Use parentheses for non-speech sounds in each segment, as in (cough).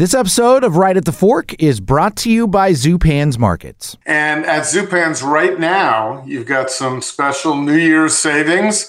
This episode of Right at the Fork is brought to you by Zupan's Markets. And at Zupan's right now, you've got some special New Year's savings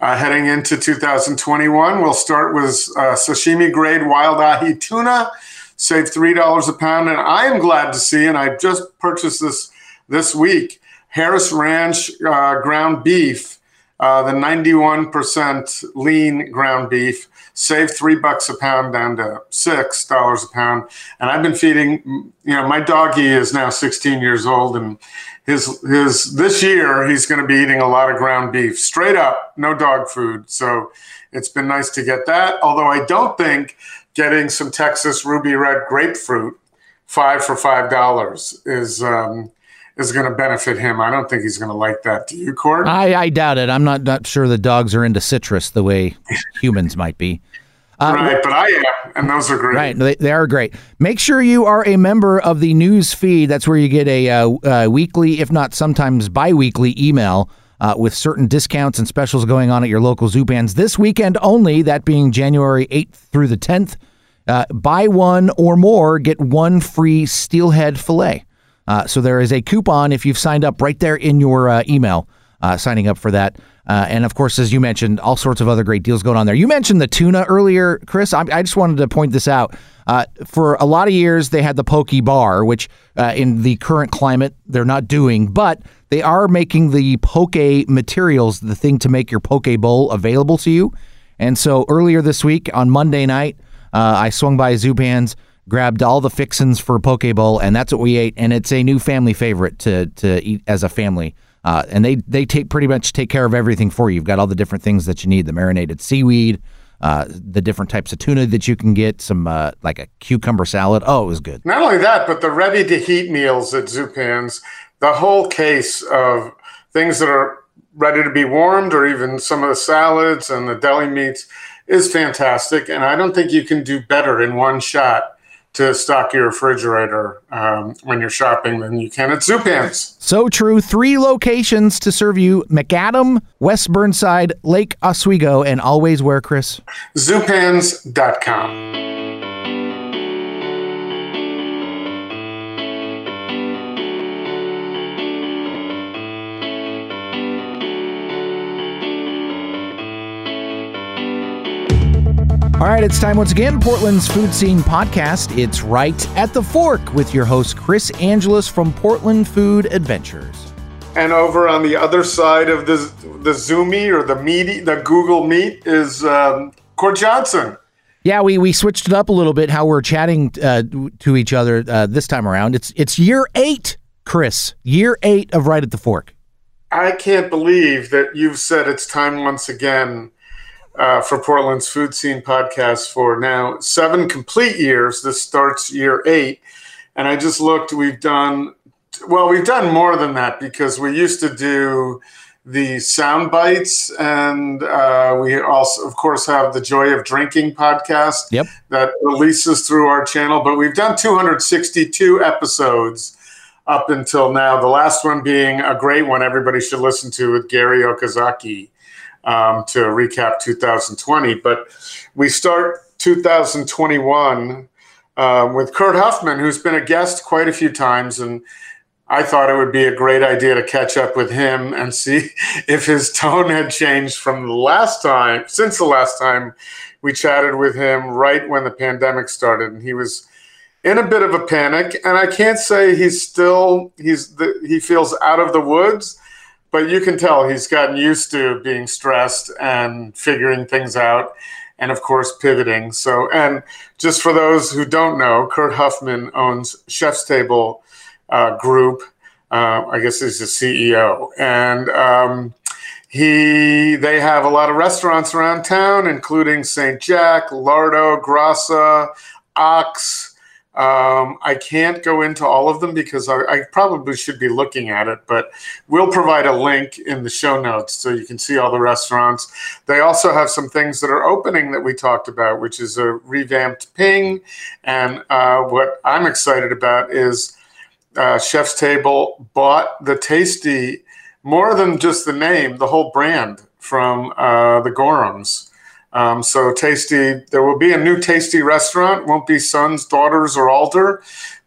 uh, heading into 2021. We'll start with uh, sashimi grade wild ahi tuna, save $3 a pound. And I am glad to see, and I just purchased this this week, Harris Ranch uh, ground beef, uh, the 91% lean ground beef saved three bucks a pound down to six dollars a pound. And I've been feeding, you know, my doggy is now 16 years old, and his his this year he's going to be eating a lot of ground beef, straight up, no dog food. So it's been nice to get that. Although I don't think getting some Texas ruby red grapefruit, five for five dollars, is. Um, is going to benefit him. I don't think he's going to like that. Do you, Cord? I, I doubt it. I'm not, not sure the dogs are into citrus the way (laughs) humans might be. Uh, right, but I am, and those are great. Right, they, they, are great. Make sure you are a member of the news feed. That's where you get a uh, uh, weekly, if not sometimes bi-weekly email uh, with certain discounts and specials going on at your local Zupans this weekend only, that being January 8th through the 10th. Uh, buy one or more, get one free steelhead fillet. Uh, so there is a coupon if you've signed up right there in your uh, email, uh, signing up for that. Uh, and of course, as you mentioned, all sorts of other great deals going on there. You mentioned the tuna earlier, Chris. I, I just wanted to point this out. Uh, for a lot of years, they had the poke bar, which uh, in the current climate they're not doing, but they are making the poke materials the thing to make your poke bowl available to you. And so earlier this week on Monday night, I swung by Zupan's grabbed all the fixins for poke bowl, and that's what we ate. And it's a new family favorite to to eat as a family. Uh, and they they take pretty much take care of everything for you. You've got all the different things that you need: the marinated seaweed, uh, the different types of tuna that you can get, some uh, like a cucumber salad. Oh, it was good. Not only that, but the ready to heat meals at Zupan's, the whole case of things that are ready to be warmed, or even some of the salads and the deli meats, is fantastic. And I don't think you can do better in one shot to stock your refrigerator um, when you're shopping than you can at Zupan's. So true. Three locations to serve you Macadam, West Burnside, Lake Oswego, and always where, Chris? Zupans.com. All right, it's time once again. Portland's Food Scene Podcast. It's right at the fork with your host, Chris Angelus from Portland Food Adventures. And over on the other side of the the Zoomy or the meaty, the Google Meet is um, Cord Johnson. Yeah, we, we switched it up a little bit. How we're chatting uh, to each other uh, this time around. It's it's year eight, Chris. Year eight of Right at the Fork. I can't believe that you've said it's time once again uh, for Portland's Food Scene podcast for now seven complete years. This starts year eight. And I just looked, we've done, well, we've done more than that because we used to do the sound bites and uh, we also of course have the joy of drinking podcast yep. that releases through our channel but we've done 262 episodes up until now the last one being a great one everybody should listen to with gary okazaki um, to recap 2020. But we start 2021 uh, with Kurt Huffman, who's been a guest quite a few times. And I thought it would be a great idea to catch up with him and see (laughs) if his tone had changed from the last time, since the last time we chatted with him right when the pandemic started. And he was in a bit of a panic. And I can't say he's still, he's the, he feels out of the woods but you can tell he's gotten used to being stressed and figuring things out and of course pivoting. So and just for those who don't know kurt huffman owns ChefStable uh, group uh, i guess he's the ceo and um, he they have a lot of restaurants around town including st jack lardo grassa ox um, I can't go into all of them because I, I, probably should be looking at it, but we'll provide a link in the show notes so you can see all the restaurants. They also have some things that are opening that we talked about, which is a revamped Ping. And uh, what I'm excited about is uh, ChefStable bought the Tasty more than just the name, the whole brand from uh, the Gorhams. Um, so tasty, there will be a new tasty restaurant. Won't be sons, daughters, or Alder,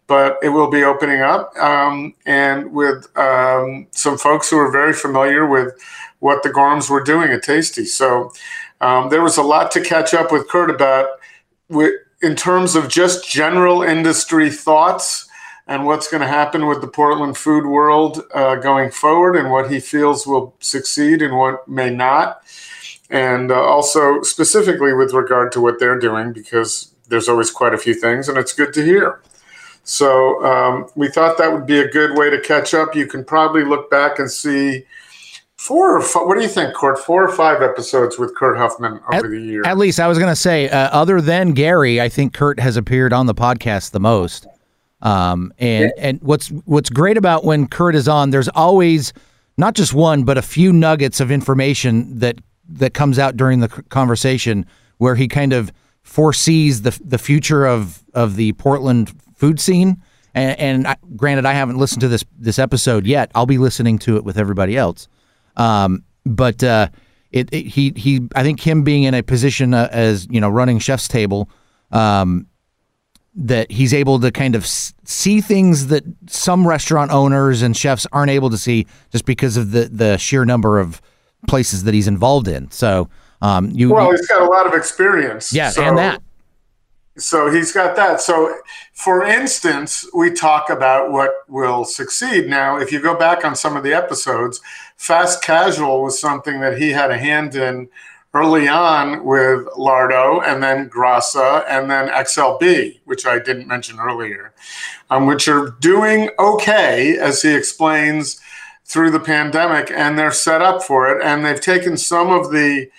but it will be opening up um, and with um, some folks who are very familiar with what the Gorhams were doing at Tasty. So um, there was a lot to catch up with Kurt about in terms of just general industry thoughts and what's going to happen with the Portland food world uh, going forward and what he feels will succeed and what may not. And uh, also specifically with regard to what they're doing, because there's always quite a few things and it's good to hear. So um, we thought that would be a good way to catch up. You can probably look back and see four or five, what do you think, Cord? Four or five episodes with Kurt Huffman over at, the years. At least I was going to say, uh, other than Gary, I think Kurt has appeared on the podcast the most. Um, and yeah. and what's what's great about when Kurt is on, there's always not just one, but a few nuggets of information that that comes out during the conversation where he kind of foresees the the future of of the Portland food scene. And, and I, granted, I haven't listened to this this episode yet. I'll be listening to it with everybody else. Um, but uh, it, it, he he I think him being in a position uh, as you know running ChefStable. Um, that he's able to kind of see things that some restaurant owners and chefs aren't able to see just because of the the sheer number of places that he's involved in. So, um, you well, he's got a lot of experience. Yeah, so, and that. So he's got that. So, for instance, we talk about what will succeed. Now, if you go back on some of the episodes, fast casual was something that he had a hand in early on with Lardo and then Grassa and then XLB, which I didn't mention earlier, um, which are doing okay, as he explains, through the pandemic. And they're set up for it. And they've taken some of the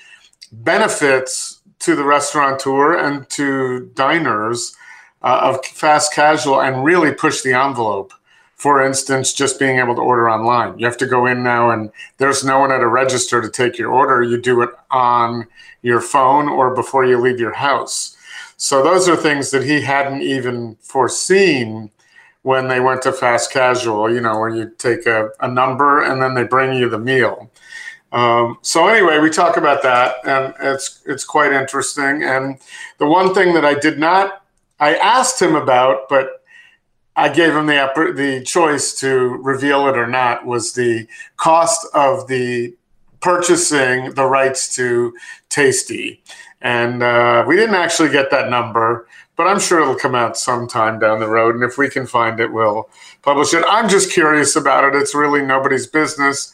benefits to the restaurateur and to diners uh, of fast casual and really push the envelope for instance, just being able to order online. You have to go in now and there's no one at a register to take your order. You do it on your phone or before you leave your house. So those are things that he hadn't even foreseen when they went to fast casual, you know, where you take a, a number and then they bring you the meal. Um, so anyway, we talk about that, and it's it's quite interesting. And the one thing that I did not, I asked him about, but I gave him the the choice to reveal it or not was the cost of the purchasing the rights to Tasty, and uh, we didn't actually get that number, but I'm sure it'll come out sometime down the road, and if we can find it, we'll publish it. I'm just curious about it. It's really nobody's business,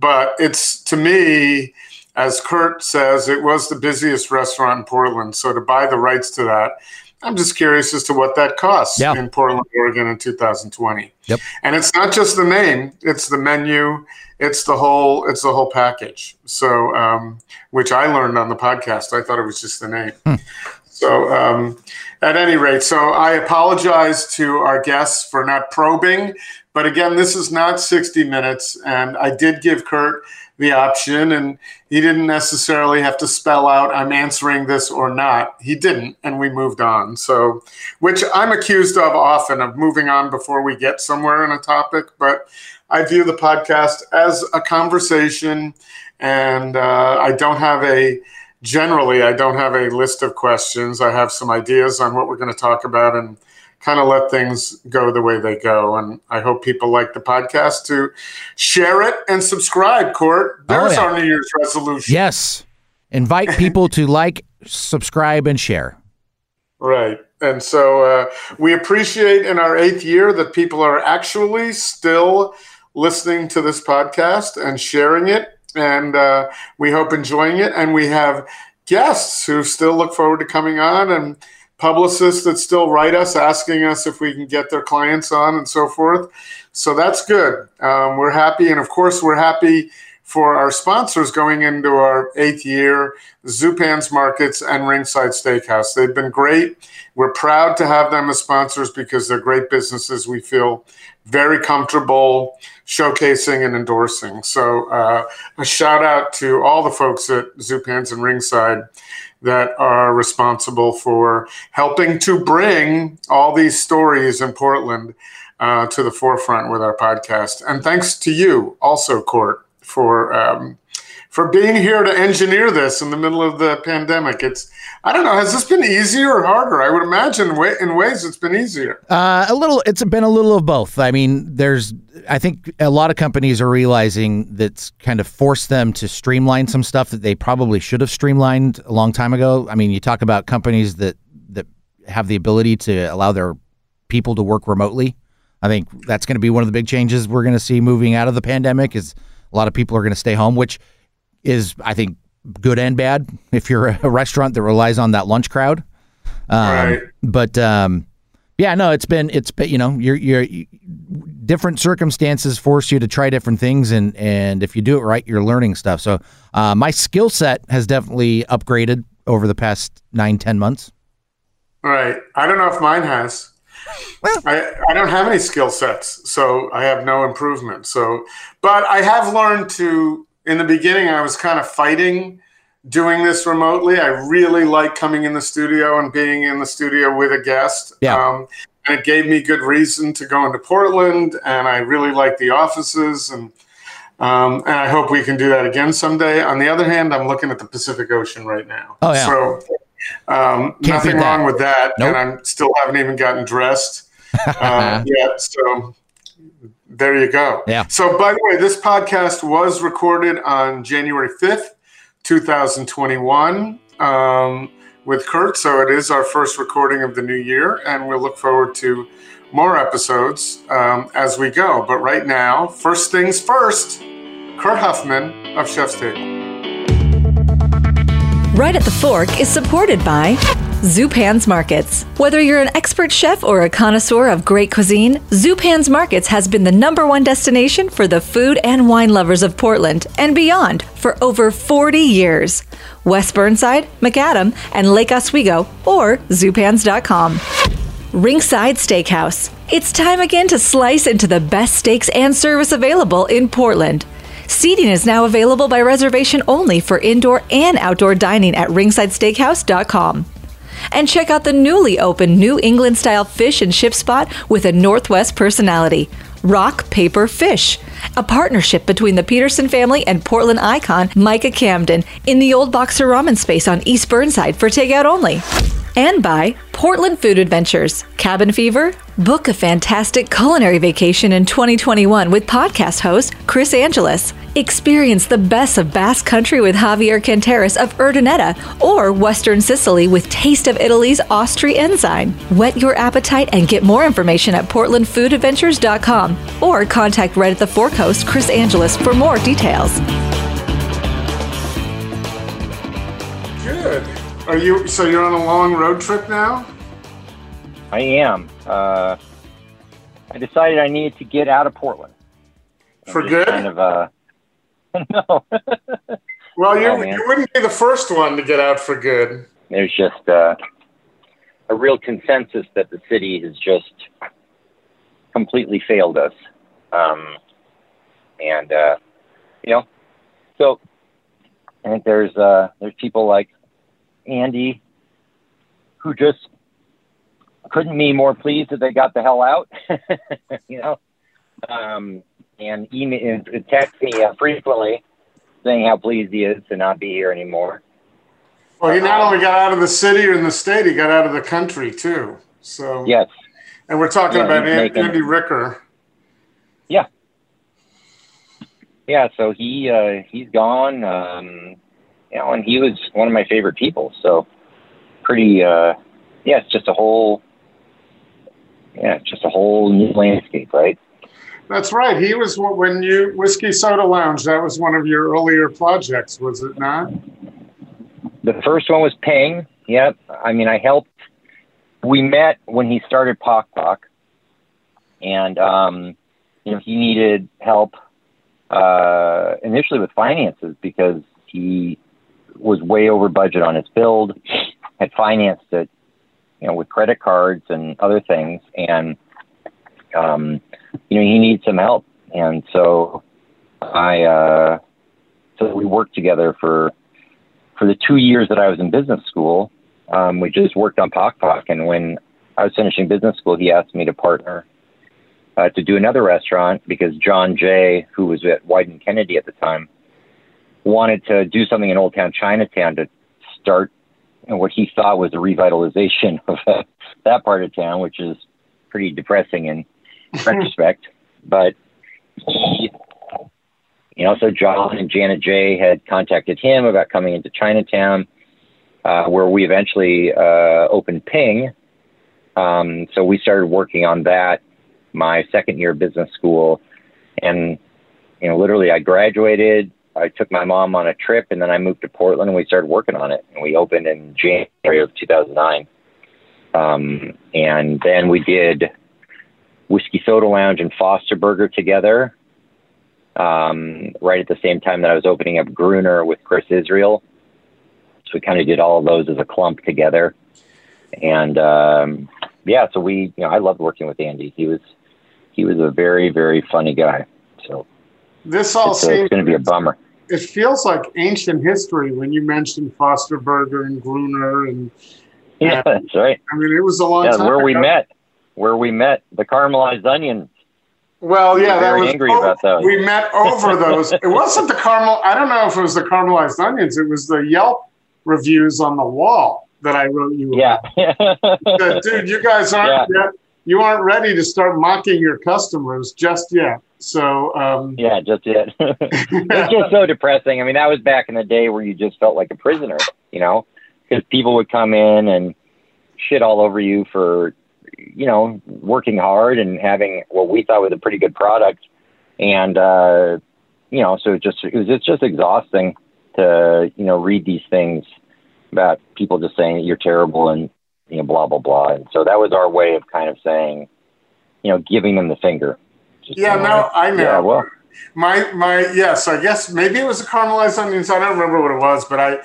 but it's to me. As Kurt says, it was the busiest restaurant in Portland. So to buy the rights to that I'm just curious as to what that costs yeah. in Portland, Oregon in 2020. Yep. And it's not just the name; it's the menu, it's the whole, it's the whole package. So, um, which I learned on the podcast. I thought it was just the name. Hmm. So, um, at any rate, so I apologize to our guests for not probing. But again, this is not 60 minutes, and I did give Kurt the option and he didn't necessarily have to spell out i'm answering this or not he didn't and we moved on so which i'm accused of often of moving on before we get somewhere in a topic but i view the podcast as a conversation and uh, i don't have a generally i don't have a list of questions i have some ideas on what we're going to talk about and kind of let things go the way they go. And I hope people like the podcast to share it and subscribe, Cord. There's oh, yeah. our New Year's resolution. Yes. Invite people to like, subscribe, and share. Right. And so uh, we appreciate in our eighth year that people are actually still listening to this podcast and sharing it. And uh, we hope enjoying it. And we have guests who still look forward to coming on and publicists that still write us asking us if we can get their clients on and so forth. So that's good. Um, we're happy. And of course, we're happy for our sponsors going into our eighth year Zupan's Markets and Ringside Steakhouse. They've been great. We're proud to have them as sponsors because they're great businesses. We feel very comfortable showcasing and endorsing. So, uh, a shout out to all the folks at Zupan's and Ringside that are responsible for helping to bring all these stories in Portland uh, to the forefront with our podcast. And thanks to you also, Cord, for um, for being here to engineer this in the middle of the pandemic. It's I don't know. Has this been easier or harder? I would imagine in ways it's been easier. Uh, a little. It's been a little of both. I mean, there's. I think a lot of companies are realizing that's kind of forced them to streamline some stuff that they probably should have streamlined a long time ago. I mean, you talk about companies that that have the ability to allow their people to work remotely. I think that's going to be one of the big changes we're going to see moving out of the pandemic. Is a lot of people are going to stay home, which is, I think, good and bad if you're a restaurant that relies on that lunch crowd. Um, right. But um, yeah, no, it's been it's been you know you're you're different circumstances force you to try different things, and and if you do it right, you're learning stuff. So uh, my skill set has definitely upgraded over the past nine ten months. Right. I don't know if mine has. Well, I, I don't have any skill sets, so I have no improvement. So, but I have learned to in the beginning, I was kind of fighting doing this remotely. I really like coming in the studio and being in the studio with a guest. Yeah. Um, and it gave me good reason to go into Portland, and I really like the offices, and um, and I hope we can do that again someday. On the other hand, I'm looking at the Pacific Ocean right now. Oh yeah. So um, nothing wrong with that, nope. and I'm still haven't even gotten dressed um, (laughs) yet. So there you go. Yeah. So, by the way, this podcast was recorded on January 5th, 2021, um, with Kurt. So, it is our first recording of the new year, and we'll look forward to more episodes um, as we go. But right now, first things first, Kurt Huffman of ChefStable. Right at the Fork is supported by Zupan's Markets. Whether you're an expert chef or a connoisseur of great cuisine, Zupan's Markets has been the number one destination for the food and wine lovers of Portland and beyond for over 40 years. West Burnside, Macadam, and Lake Oswego, or zupans.com. Ringside Steakhouse. It's time again to slice into the best steaks and service available in Portland. Seating is now available by reservation only for indoor and outdoor dining at ringsidesteakhouse.com and check out the newly opened New England style fish and chip spot with a Northwest personality. Rock Paper Fish, a partnership between the Peterson family and Portland icon Micah Camden in the old Boxer Ramen space on East Burnside for takeout only. And by Portland Food Adventures, Cabin Fever, book a fantastic culinary vacation in 2021 with podcast host Chris Angelus. Experience the best of Basque Country with Javier Canteras of Urdaneta or Western Sicily with Taste of Italy's Austri Ensign. Whet your appetite and get more information at portlandfoodadventures.com or contact right at the Fork host Chris Angelus for more details. Good. Are you so you're on a long road trip now? I am. Uh, I decided I needed to get out of Portland. For good? Kind of uh, (laughs) no. (laughs) well, you, oh, you wouldn't be the first one to get out for good. There's just uh, a real consensus that the city has just completely failed us. Um, and, uh, you know, so I think there's, uh, there's people like Andy who just couldn't be more pleased that they got the hell out, (laughs) you know. Um, and email and text me uh, frequently saying how pleased he is to not be here anymore. Well, he not only got out of the city or in the state, he got out of the country too. So yes, and we're talking yeah, about Andy, making, Andy Ricker. Yeah, yeah. So he uh, he's gone. Um, you know, and he was one of my favorite people. So pretty. Uh, yeah, it's just a whole. Yeah, just a whole new landscape, right? That's right. He was when you Whiskey Soda Lounge. That was one of your earlier projects, was it not? The first one was Ping. Yep. I mean, I helped. We met when he started Pok Pok, and um, you know he needed help uh, initially with finances because he was way over budget on his build, had financed it, you know, with credit cards and other things, and um, you know, he needs some help. And so I, uh, so we worked together for, for the two years that I was in business school. Um, we just worked on Pok Pok. And when I was finishing business school, he asked me to partner uh, to do another restaurant because John Jay, who was at Wieden Kennedy at the time, wanted to do something in Old Town Chinatown to start you know, what he thought was a revitalization (laughs) of uh, that part of town, which is pretty depressing in (laughs) retrospect. But he, you know, so John and Janet J had contacted him about coming into Chinatown, uh, where we eventually uh, opened Ping. Um, so we started working on that my second year of business school, and you know, literally, I graduated. I took my mom on a trip, and then I moved to Portland, and we started working on it. And we opened in January of 2009. Um, and then we did Whiskey Soda Lounge and Foster Burger together. Um, right at the same time that I was opening up Gruner with Chris Israel. So we kind of did all of those as a clump together. And um, yeah, so we, you know, I loved working with Andy. He was he was a very very funny guy. So this all it's, uh, seems it's going to be a bummer. It feels like ancient history when you mentioned Foster Burger and Gruner and yeah, that's right. I mean, it was a long yeah, time where we met, where we met, the caramelized onions. Well, yeah, that was angry oh, about those. We met over those. it wasn't the caramel. I don't know if it was the caramelized onions. It was the Yelp reviews on the wall that I wrote you. Yeah, That, (laughs) dude, you guys aren't Yeah. yet. You aren't ready to start mocking your customers just yet. So, um, yeah, just yet. (laughs) it's just so depressing. I mean, that was back in the day where you just felt like a prisoner, you know, because people would come in and shit all over you for, you know, working hard and having what we thought was a pretty good product, and uh, you know, so it just it was just, just exhausting to you know read these things about people just saying you're terrible and you know blah blah blah, and so that was our way of kind of saying, you know, giving them the finger. Just, yeah, no, I know. Yeah, well, my my yes, I guess maybe it was a caramelized onions. I don't remember what it was, but I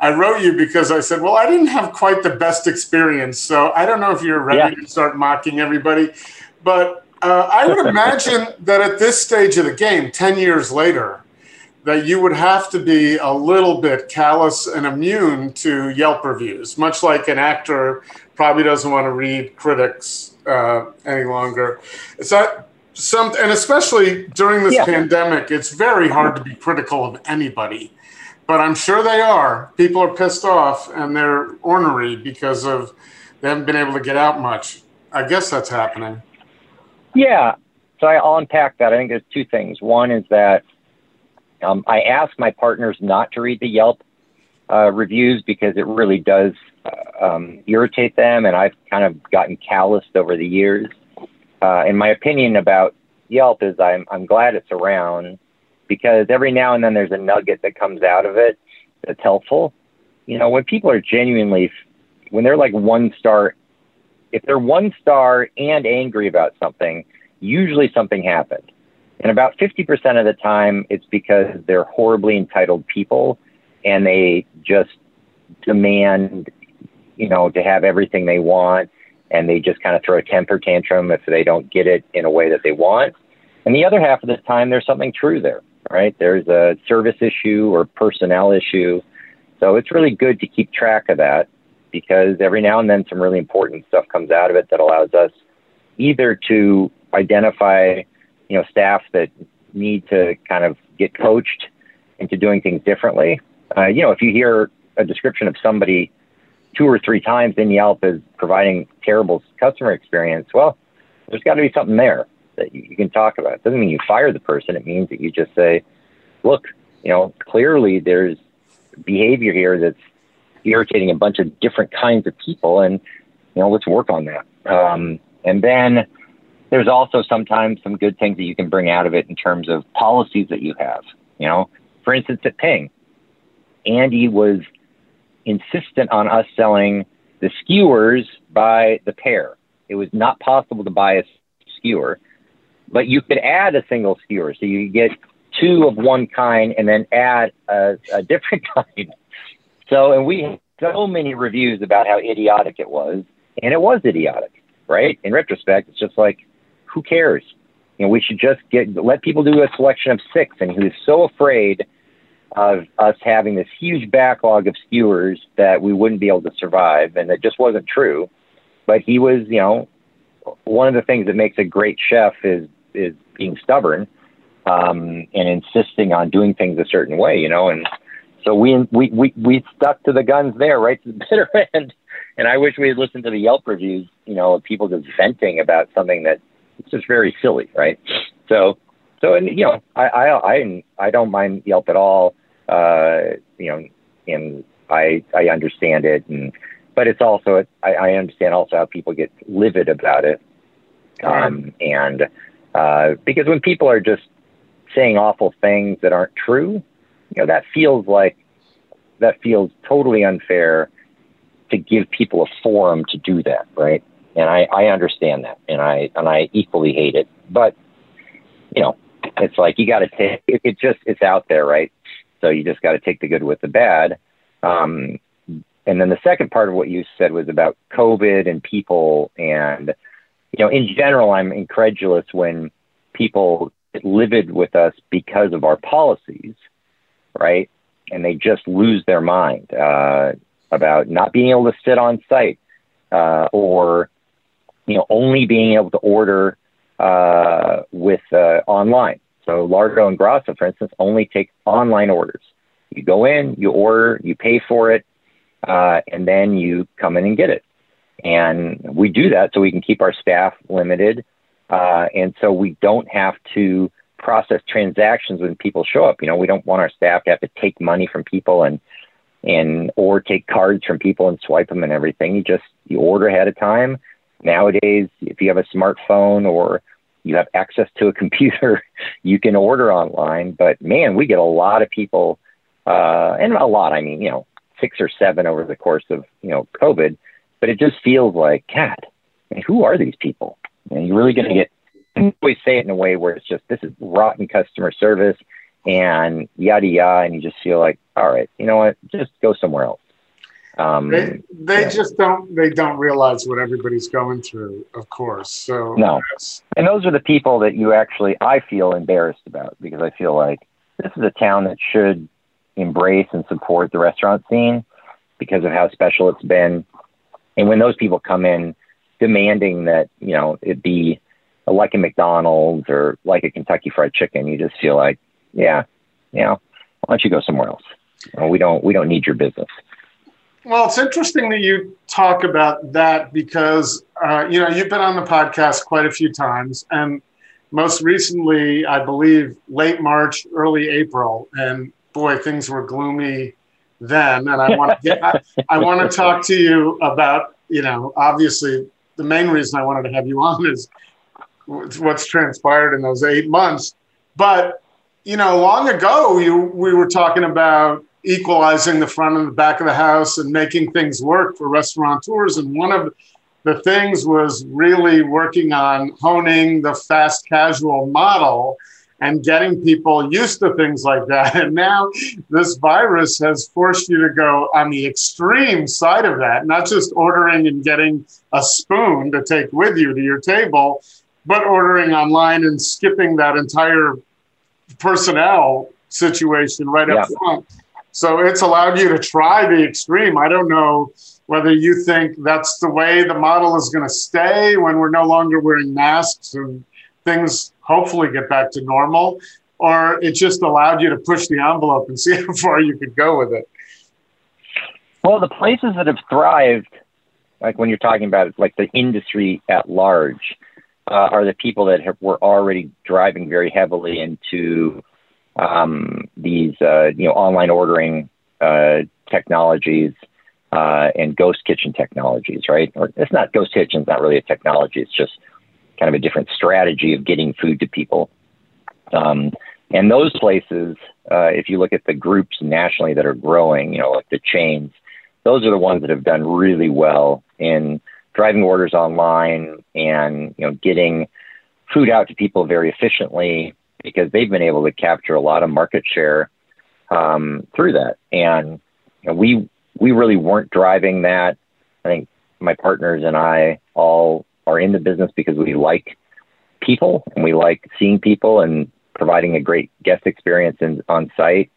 I wrote you because I said, well, I didn't have quite the best experience, so I don't know if you're ready Yeah. to start mocking everybody. But uh, I would (laughs) imagine that at this stage of the game, ten years later, that you would have to be a little bit callous and immune to Yelp reviews, much like an actor probably doesn't want to read critics uh, any longer. Is that some, and especially during this Yeah. pandemic, it's very hard to be critical of anybody. But I'm sure they are. People are pissed off and they're ornery because of they haven't been able to get out much. I guess that's happening. Yeah. So I'll unpack that. I think there's two things. One is that um, I ask my partners not to read the Yelp uh, reviews because it really does uh, um, irritate them, and I've kind of gotten calloused over the years. Uh, and my opinion about Yelp is I'm I'm glad it's around because every now and then there's a nugget that comes out of it that's helpful. You know, when people are genuinely, when they're like one star, if they're one star and angry about something, usually something happened. And about 50% of the time, it's because they're horribly entitled people and they just demand, you know, to have everything they want. And they just kind of throw a temper tantrum if they don't get it in a way that they want. And the other half of the time, there's something true there, right? There's a service issue or personnel issue. So it's really good to keep track of that because every now and then some really important stuff comes out of it that allows us either to identify you know staff that need to kind of get coached into doing things differently. Uh, you know, if you hear a description of somebody two or three times in Yelp as providing terrible customer experience, well, there's got to be something there that you, can talk about. It doesn't mean you fire the person. It means that you just say, look, you know, clearly there's behavior here that's irritating a bunch of different kinds of people, and you know, let's work on that. Um, and then there's also sometimes some good things that you can bring out of it in terms of policies that you have. You know, for instance, at Ping, Andy was insistent on us selling the skewers by the pair. It was not possible to buy a skewer, but you could add a single skewer. So you get two of one kind and then add a, a different (laughs) kind. So, and we had so many reviews about how idiotic it was, and it was idiotic, right? In retrospect, it's just like, who cares? You know, we should just get let people do a selection of six. And he was so afraid of us having this huge backlog of skewers that we wouldn't be able to survive, and it just wasn't true. But he was, you know, one of the things that makes a great chef is is being stubborn. um, and insisting on doing things a certain way, you know, and so we we we we stuck to the guns there, right to the bitter (laughs) end. And I wish we had listened to the Yelp reviews, you know, of people just venting about something that it's just very silly, right? So, so and you know, I I I, I don't mind Yelp at all, uh, you know, and I I understand it, and but it's also I, I understand also how people get livid about it, um, and uh, because when people are just saying awful things that aren't true, you know, that feels like that feels totally unfair to give people a forum to do that, right? And I, I understand that, and I and I equally hate it. But you know, it's like you got to take it, it. Just it's out there, right? So you just got to take the good with the bad. Um, and then the second part of what you said was about COVID and people, and you know, in general, I'm incredulous when people get livid with us because of our policies, right? And they just lose their mind uh, about not being able to sit on site uh, or you know only being able to order uh, with uh, online. So Lardo and Grassa, for instance, only take online orders. You go in, you order, you pay for it, uh, and then you come in and get it. And we do that so we can keep our staff limited, uh, and so we don't have to process transactions when people show up. You know, we don't want our staff to have to take money from people and and or take cards from people and swipe them and everything. You just you order ahead of time. Nowadays, if you have a smartphone or you have access to a (laughs) computer, you can order online. But man, we get a lot of people, uh, and a lot. I mean, you know, six or seven over the course of you know COVID. But it just feels like, God, I mean, who are these people? And you're really going to get. I (clears throat) always say it in a way where it's just this is rotten customer service and yada yada, and you just feel like, all right, you know what, just go somewhere else. Um, they they yeah. just don't they don't realize what everybody's going through, of course. So no, and those are the people that you actually I feel embarrassed about because I feel like this is a town that should embrace and support the restaurant scene because of how special it's been. And when those people come in demanding that you know it be like a McDonald's or like a Kentucky Fried Chicken, you just feel like yeah, you know, why don't you go somewhere else? We don't we don't need your business. Well, it's interesting that you talk about that because uh, you know you've been on the podcast quite a few times, and most recently, I believe, late March, early April, and boy, things were gloomy then. And I want to get, I, I want to talk to you about you know obviously the main reason I wanted to have you on is what's transpired in those eight months, but you know, long ago, you, we were talking about equalizing the front and the back of the house and making things work for restaurateurs. And one of the things was really working on honing the fast casual model and getting people used to things like that. (laughs) And now this virus has forced you to go on the extreme side of that, not just ordering and getting a spoon to take with you to your table, but ordering online and skipping that entire personnel situation right yeah. up front. So it's allowed you to try the extreme. I don't know whether you think that's the way the model is going to stay when we're no longer wearing masks and things hopefully get back to normal, or it just allowed you to push the envelope and (laughs) see how far you could go with it. Well, the places that have thrived, like when you're talking about it, like the industry at large, uh, are the people that have, were already driving very heavily into um, these uh, you know online ordering uh, technologies uh, and ghost kitchen technologies, right? Or it's not ghost kitchen; it's not really a technology. It's just kind of a different strategy of getting food to people. Um, and those places, uh, if you look at the groups nationally that are growing, you know, like the chains, those are the ones that have done really well in driving orders online and you know getting food out to people very efficiently because they've been able to capture a lot of market share um, through that. And you know, we we really weren't driving that. I think my partners and I all are in the business because we like people and we like seeing people and providing a great guest experience in, on site.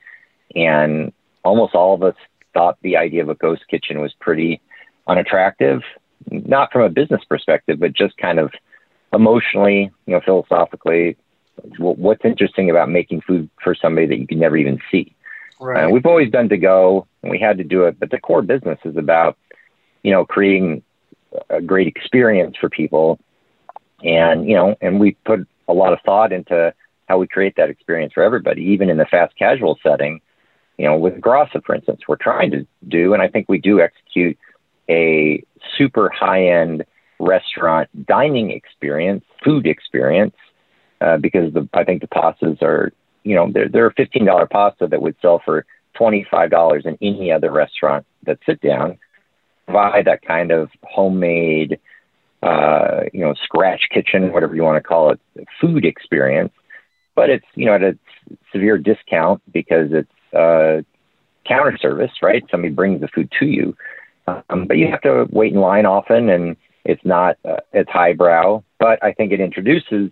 And almost all of us thought the idea of a ghost kitchen was pretty unattractive not from a business perspective, but just kind of emotionally, you know, philosophically, What's interesting about making food for somebody that you can never even see? Right. Uh, we've always done to go, and we had to do it, but the core business is about, you know, creating a great experience for people, and you know, and we put a lot of thought into how we create that experience for everybody, even in the fast casual setting. You know, with Grassa, for instance, we're trying to do, and I think we do execute a super high end restaurant dining experience, food experience, uh, because the, I think the pastas are, you know, they're, they're a $15 pasta that would sell for $25 in any other restaurant that sit down. Provide that kind of homemade, uh, you know, scratch kitchen, whatever you want to call it, food experience. But it's, you know, at a severe discount because it's uh, counter service, right? Somebody brings the food to you. Um, but you have to wait in line often and it's not uh, as highbrow, but I think it introduces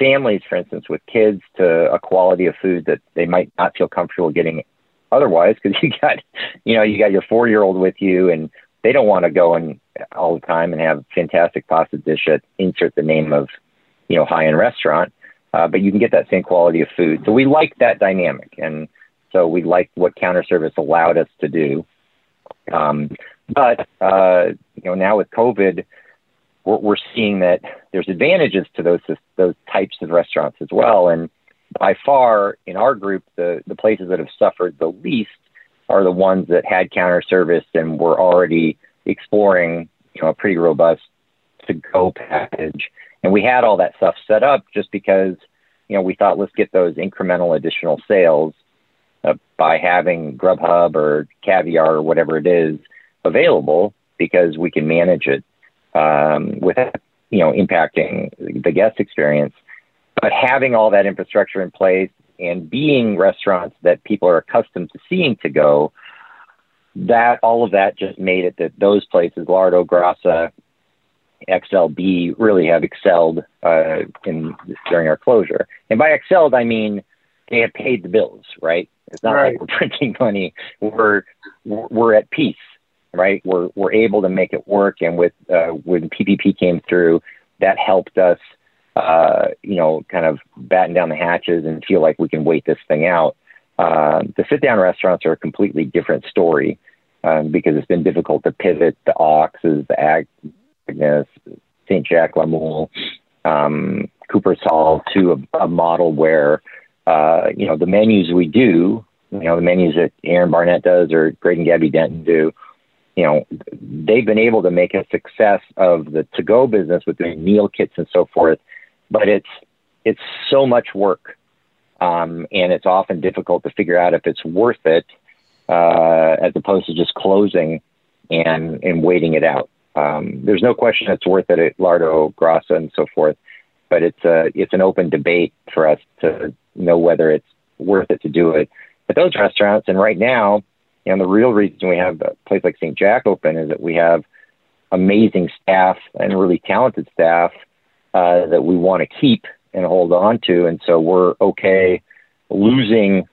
families, for instance, with kids to a quality of food that they might not feel comfortable getting otherwise because (laughs) you got, you know, you got your four year old with you and they don't want to go and all the time and have fantastic pasta dish at insert the name of, you know, high end restaurant. Uh, but you can get that same quality of food. So we like that dynamic. And so we like what counter service allowed us to do. Um, but, uh, you know, now with COVID, we're, we're seeing that there's advantages to those those types of restaurants as well. And by far, in our group, the the places that have suffered the least are the ones that had counter service and were already exploring, you know, a pretty robust to go package. And we had all that stuff set up just because, you know, we thought let's get those incremental additional sales uh, by having Grubhub or Caviar or whatever it is available because we can manage it um, without you know impacting the guest experience. But having all that infrastructure in place and being restaurants that people are accustomed to seeing to go, that all of that just made it that those places, Lardo, Grassa, XLB, really have excelled uh, in during our closure. And by excelled, I mean they have paid the bills, right? It's not right. like we're (laughs) printing money. We're we're at peace right? We're we're able to make it work, and with uh, when PPP came through, that helped us, uh, you know, kind of batten down the hatches and feel like we can wait this thing out. Uh, the sit down restaurants are a completely different story um, because it's been difficult to pivot the Oxes, the Agnes, St. Jack La Moule, um, Cooper's Hall to a, a model where, uh, you know, the menus we do, you know, the menus that Aaron Barnett does or Greg and Gabby Denton do, you know, they've been able to make a success of the to go business with doing meal kits and so forth, but it's it's so much work, um, and it's often difficult to figure out if it's worth it, uh, as opposed to just closing and and waiting it out. Um, there's no question it's worth it at Lardo, Grassa, and so forth, but it's a it's an open debate for us to know whether it's worth it to do it at those restaurants. And right now, and the real reason we have a place like St. Jack open is that we have amazing staff and really talented staff uh, that we want to keep and hold on to. And so we're okay losing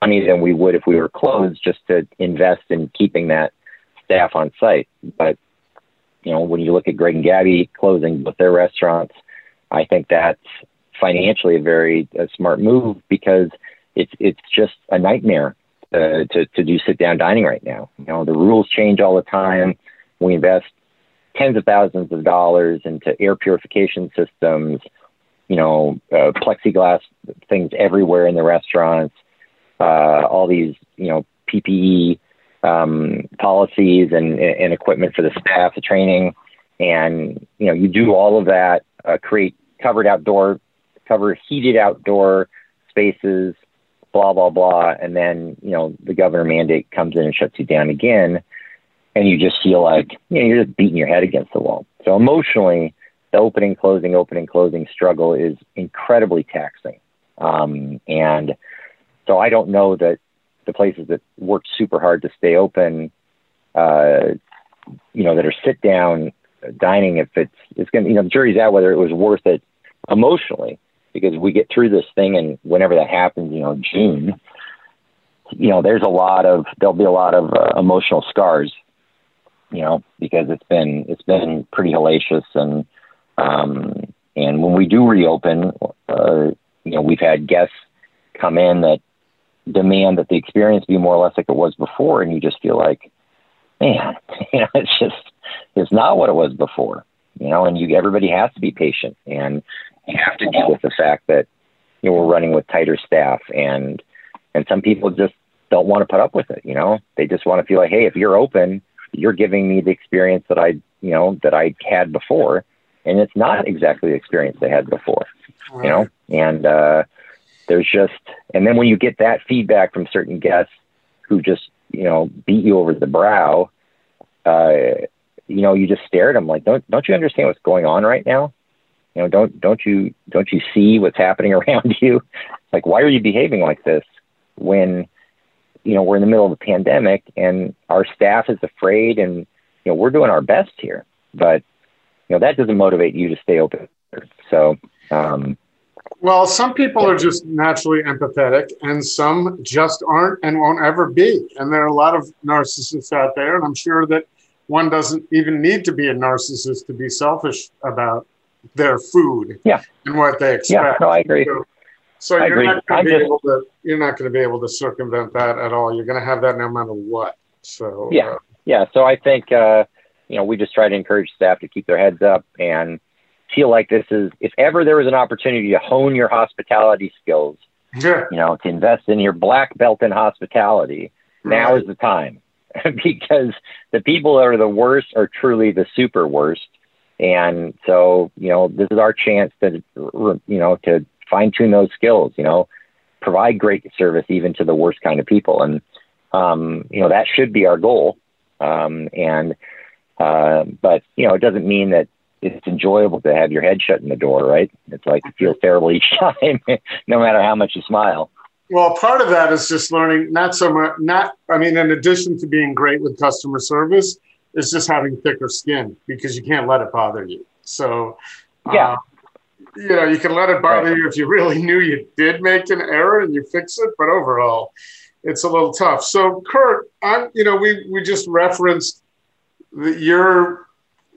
money than we would if we were closed just to invest in keeping that staff on site. But, you know, when you look at Greg and Gabby closing with their restaurants, I think that's financially a very a smart move because it's it's just a nightmare uh, to, to do sit down dining right now. You know, the rules change all the time. We invest tens of thousands of dollars into air purification systems, you know, uh, plexiglass things everywhere in the restaurants, uh, all these, you know, PPE um, policies and, and equipment for the staff, the training. And, you know, you do all of that, uh, create covered outdoor, cover heated outdoor spaces, blah blah blah, and then you know the governor mandate comes in and shuts you down again, and you just feel like you know you're just beating your head against the wall. So emotionally, the opening closing opening closing struggle is incredibly taxing, um, and so I don't know that the places that work super hard to stay open, uh, you know, that are sit down dining, if it's it's going to you know the jury's out whether it was worth it emotionally because we get through this thing and whenever that happens, you know, June, you know, there's a lot of there'll be a lot of uh, emotional scars, you know, because it's been it's been pretty hellacious and um and when we do reopen, uh, you know, we've had guests come in that demand that the experience be more or less like it was before, and you just feel like, man, (laughs) you know, it's just it's not what it was before, you know. And you everybody has to be patient, and you have to deal with the fact that you know we're running with tighter staff, and and some people just don't want to put up with it. You know, they just want to feel like, hey, if you're open, you're giving me the experience that I, you know, that I had before, and it's not exactly the experience they had before. Right. You know, and uh, there's just, and then when you get that feedback from certain guests who just, you know, beat you over the brow, uh, you know, you just stare at them like, don't, don't you understand what's going on right now? You know, don't, don't you, don't you see what's happening (laughs) around you? Like, why are you behaving like this when, you know, we're in the middle of a pandemic and our staff is afraid and, you know, we're doing our best here, but, you know, that doesn't motivate you to stay open. So, um, well, some people are just naturally empathetic, and some just aren't and won't ever be. And there are a lot of narcissists out there, and I'm sure that one doesn't even need to be a narcissist to be selfish about their food yeah. and what they expect. Yeah, no, I agree. So, so I you're agree. not going to be just- able to you're not going to be able to circumvent that at all. You're going to have that no matter what. So Yeah. uh, yeah, so I think uh, you know we just try to encourage staff to keep their heads up and feel like this is if ever there was an opportunity to hone your hospitality skills, yeah, you know, to invest in your black belt in hospitality, now is the time (laughs) because the people that are the worst are truly the super worst. And so, you know, this is our chance to, you know, to fine tune those skills, you know, provide great service even to the worst kind of people. And, um, you know, that should be our goal. Um, and, uh, but, you know, it doesn't mean that it's enjoyable to have your head shut in the door, right? It's like it feels terrible each (laughs) time, no matter how much you smile. Well, part of that is just learning not so much, not, I mean, in addition to being great with customer service, is just having thicker skin because you can't let it bother you. So, Yeah. uh, you know, you can let it bother Right. you if you really (laughs) knew you did make an error and you fix it, but overall, it's a little tough. So, Kurt, I'm, you know, we we just referenced the, your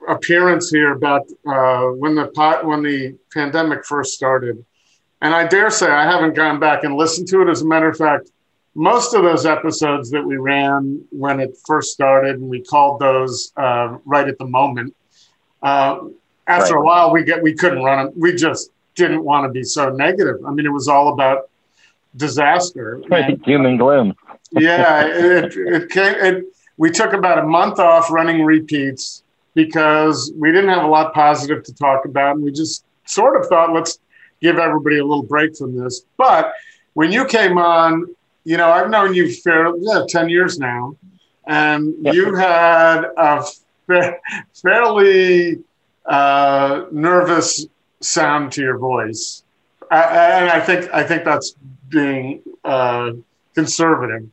appearance here about uh, when the pot when the pandemic first started, and I dare say I haven't gone back and listened to it. As a matter of fact, most of those episodes that we ran when it first started, and we called those uh, right at the moment. Uh, after Right. a while, we get we couldn't run them. We just didn't want to be so negative. I mean, it was all about disaster. And- Doom and gloom. (laughs) yeah, it, it came. It, we took about a month off running repeats because we didn't have a lot positive to talk about, and we just sort of thought, let's give everybody a little break from this. But when you came on, you know, I've known you for yeah, ten years now, and Yep. you had a fa- fairly uh, nervous sound to your voice, I, and I think I think that's being uh, conservative.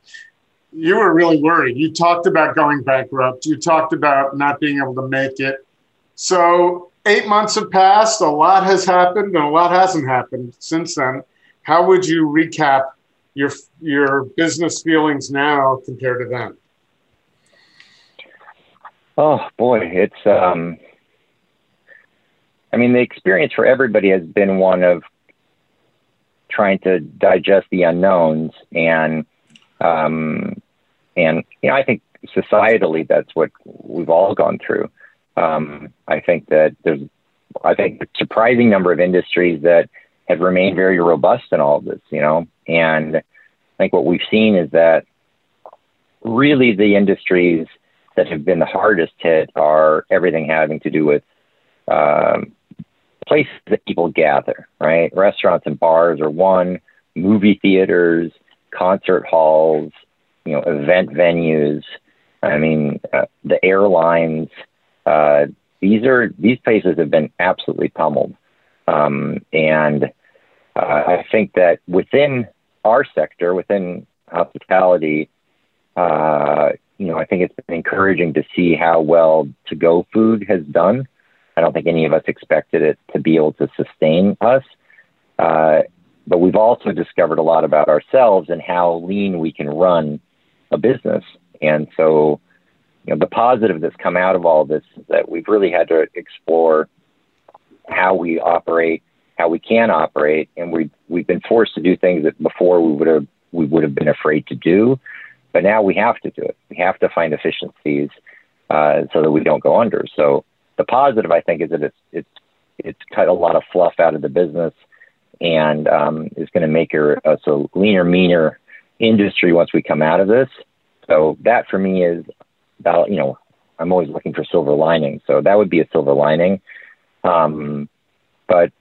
You were really worried. You talked about going bankrupt. You talked about not being able to make it. So eight months have passed. A lot has happened, and a lot hasn't happened since then. How would you recap your your business feelings now compared to then? Oh boy, it's um I mean the experience for everybody has been one of trying to digest the unknowns and um and you know I think societally that's what we've all gone through. Um I think that there's I think a surprising number of industries that have remained very robust in all of this, you know. And I think what we've seen is that really the industries that have been the hardest hit are everything having to do with um, places that people gather, right? Restaurants and bars are one, movie theaters, concert halls, you know, event venues. I mean, uh, the airlines. Uh, these are these places have been absolutely pummeled, um, and uh, I think that within our sector, within hospitality, uh, you know, I think it's been encouraging to see how well to go food has done. I don't think any of us expected it to be able to sustain us. Uh, but we've also discovered a lot about ourselves and how lean we can run a business. And so, you know, the positive that's come out of all this is that we've really had to explore how we operate how we can operate, and we we've been forced to do things that before we would have we would have been afraid to do, but now we have to do it. We have to find efficiencies uh, so that we don't go under. So the positive, I think, is that it's it's it's cut a lot of fluff out of the business and um, is going to make her a so leaner, meaner industry once we come out of this. So that for me is about you know I'm always looking for silver lining. So that would be a silver lining. Um, but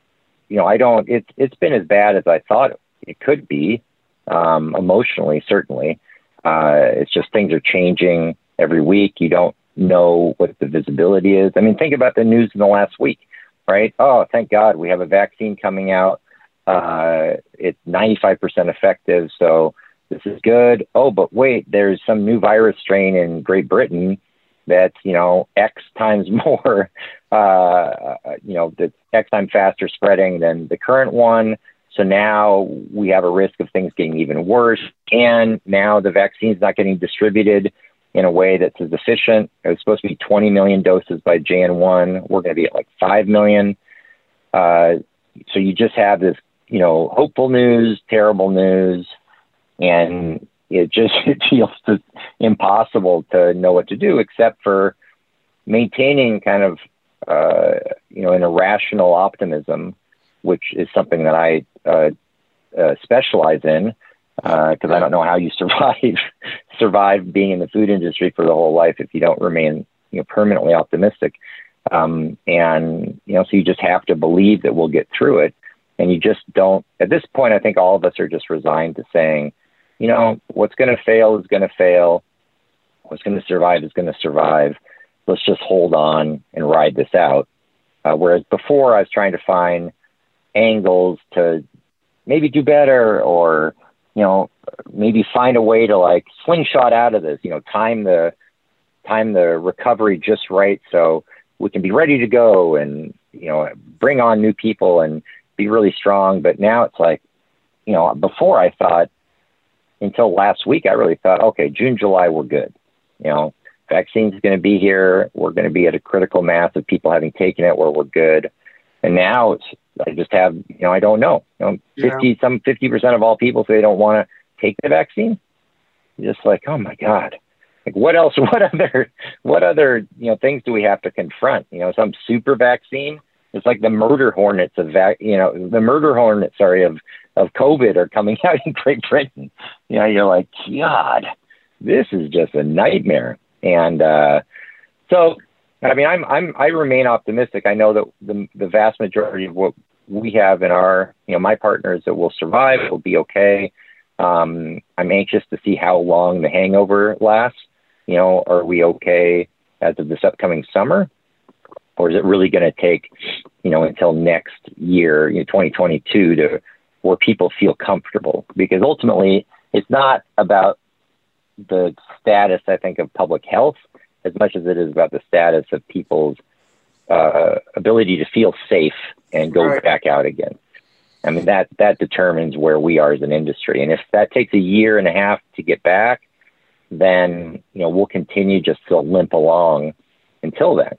you know I don't. It's it's been as bad as I thought it could be um, emotionally. Certainly, uh, it's just things are changing every week. You don't know what the visibility is. I mean, think about the news in the last week, right? Oh, thank God we have a vaccine coming out. Uh, it's 95% effective, so this is good. Oh, but wait, there's some new virus strain in Great Britain that's you know X times (laughs) more, uh, you know, that's X times faster spreading than the current one. So now we have a risk of things getting even worse, and now the vaccine's not getting distributed in a way that's as efficient. It was supposed to be 20 million doses by Jan 1. We're going to be at like 5 million. Uh, so you just have this, you know, hopeful news, terrible news, and it just (laughs) it feels impossible to know what to do except for maintaining kind of, uh, you know, an irrational optimism, which is something that I uh, uh specialize in because uh, I don't know how you (laughs) survive survive being in the food industry for the whole life if you don't remain you know permanently optimistic. Um, and you know, so you just have to believe that we'll get through it, and you just don't. At this point, I think all of us are just resigned to saying, you know, what's going to fail is going to fail. What's going to survive is going to survive. Let's just hold on and ride this out. Uh, whereas before, I was trying to find angles to maybe do better or you know, maybe find a way to like slingshot out of this, you know, time the time the recovery just right so we can be ready to go and, you know, bring on new people and be really strong. But now it's like, you know, before I thought until last week, I really thought, okay, June, July, we're good. You know, vaccine's going to be here. We're going to be at a critical mass of people having taken it where we're good. And now it's, I just have, you know, I don't know. You know, fifty yeah. some fifty percent of all people say they don't want to take the vaccine. You're just like, oh my god, like what else? (laughs) What other, what other, you know, things do we have to confront? You know, some super vaccine. It's like the murder hornets of vac, you know, the murder hornets, sorry, of of COVID are coming (laughs) out in Great Britain. You know, you're like, God, this is just a nightmare. And uh, so I mean, I'm I'm I remain optimistic. I know that the the vast majority of what we have in our you know my partners that will survive will be okay. Um, I'm anxious to see how long the hangover lasts. You know, are we okay as of this upcoming summer, or is it really going to take you know until next year, you know, 2022, to where people feel comfortable? Because ultimately, it's not about the status, I think, of public health as much as it is about the status of people's uh, ability to feel safe and go right. back out again. I mean that that determines where we are as an industry, and if that takes a year and a half to get back, then you know we'll continue just to limp along until then.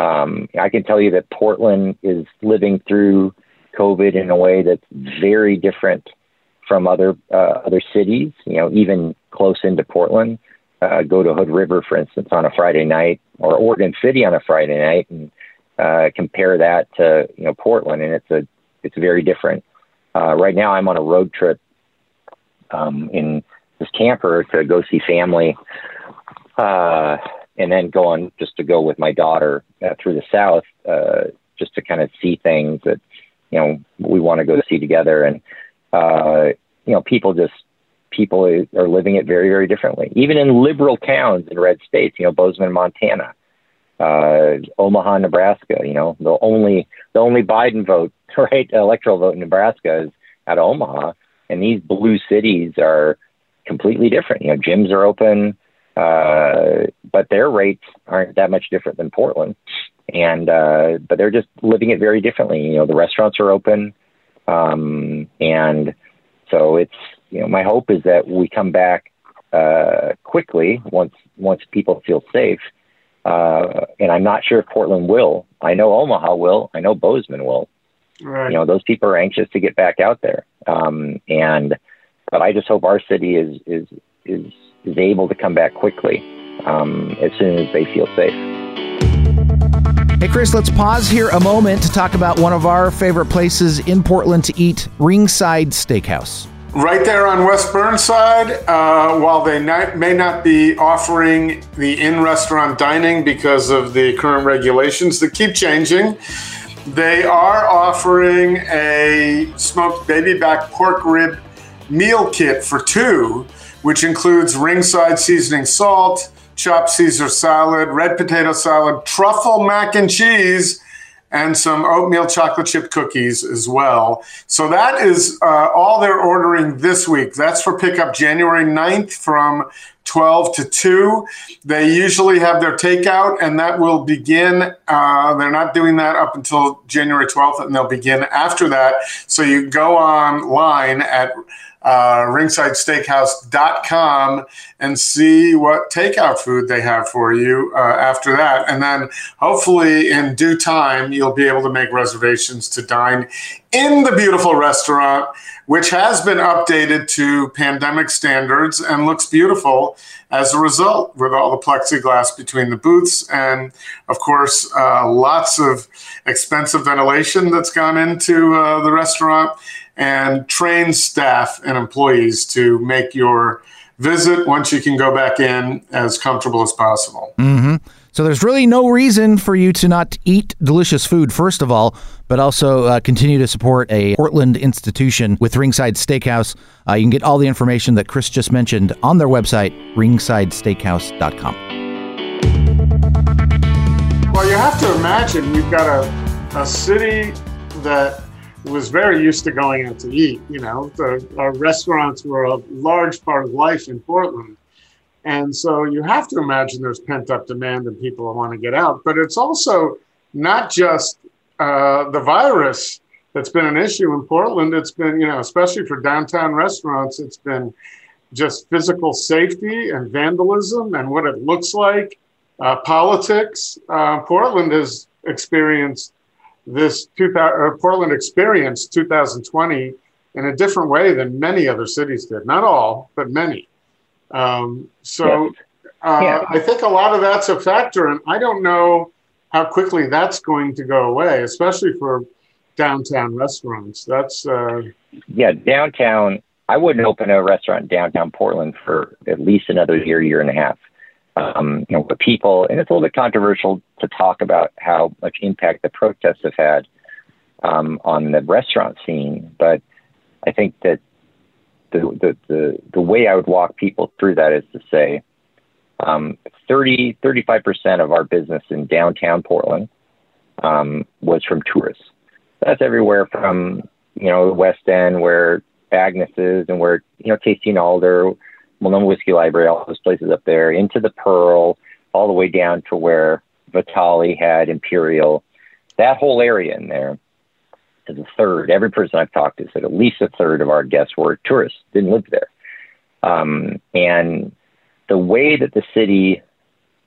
Um, I can tell you that Portland is living through COVID in a way that's very different from other uh, other cities. You know, even close into Portland uh, go to Hood River, for instance, on a Friday night, or Oregon City on a Friday night, and uh, compare that to you know Portland, and it's a it's very different. Uh, right now, I'm on a road trip um, in this camper to go see family, uh, and then go on just to go with my daughter uh, through the South, uh, just to kind of see things that you know we want to go see together, and uh, you know people just people are living it very, very differently. Even in liberal towns in red states, you know, Bozeman, Montana, uh, Omaha, Nebraska, you know, the only the only Biden vote, (laughs) right, electoral vote in Nebraska is out of Omaha, and these blue cities are completely different. You know, gyms are open, uh, but their rates aren't that much different than Portland, and uh, but they're just living it very differently. You know, the restaurants are open, um, and so it's you know, my hope is that we come back uh, quickly once once people feel safe. Uh, and I'm not sure if Portland will. I know Omaha will. I know Bozeman will. Right. You know, those people are anxious to get back out there. Um, and but I just hope our city is is is is able to come back quickly um, as soon as they feel safe. Hey, Chris, let's pause here a moment to talk about one of our favorite places in Portland to eat Ringside Steakhouse. Right there on West Burnside, uh, while they not, may not be offering the in restaurant dining because of the current regulations that keep changing, they are offering a smoked baby back pork rib meal kit for two, which includes ringside seasoning salt, chopped Caesar salad, red potato salad, truffle mac and cheese, and some oatmeal chocolate chip cookies as well. So that is uh, all they're ordering this week. That's for pickup January 9th from 12 to 2. They usually have their takeout, and that will begin. Uh, they're not doing that up until January 12th, and they'll begin after that. So you go online at uh, ringsidesteakhouse.com and see what takeout food they have for you uh, after that. And then hopefully in due time, you'll be able to make reservations to dine in the beautiful restaurant, which has been updated to pandemic standards and looks beautiful as a result with all the plexiglass between the booths and of course uh, lots of expensive ventilation that's gone into uh, the restaurant and train staff and employees to make your visit once you can go back in as comfortable as possible. Mm-hmm. So there's really no reason for you to not eat delicious food, first of all, but also uh, continue to support a Portland institution with Ringside Steakhouse. Uh, you can get all the information that Chris just mentioned on their website, ringsidesteakhouse.com. Well, you have to imagine we've got a, a city that was very used to going out to eat. You know, the, our restaurants were a large part of life in Portland. And so you have to imagine there's pent up demand and people want to get out. But it's also not just uh, the virus that's been an issue in Portland. It's been, you know, especially for downtown restaurants, it's been just physical safety and vandalism and what it looks like, uh, politics. Uh, Portland has experienced this 2000, Portland experience 2020 in a different way than many other cities did. Not all, but many. Um, so uh, yeah. I think a lot of that's a factor, and I don't know how quickly that's going to go away, especially for downtown restaurants. That's uh, yeah, downtown. I wouldn't open a restaurant downtown Portland for at least another year, year and a half um, you know, the people, and it's a little bit controversial to talk about how much impact the protests have had um, on the restaurant scene, but I think that the, the, the, the way I would walk people through that is to say um, 30, 35% of our business in downtown Portland um, was from tourists. That's everywhere from, you know, the West End where Agnes is and where, you know, Tasty n Alder, Multnomah Whiskey Library, all those places up there, into the Pearl, all the way down to where Vitaly had Imperial. That whole area in there is a third. Every person I've talked to said at least a third of our guests were tourists, didn't live there. Um, and the way that the city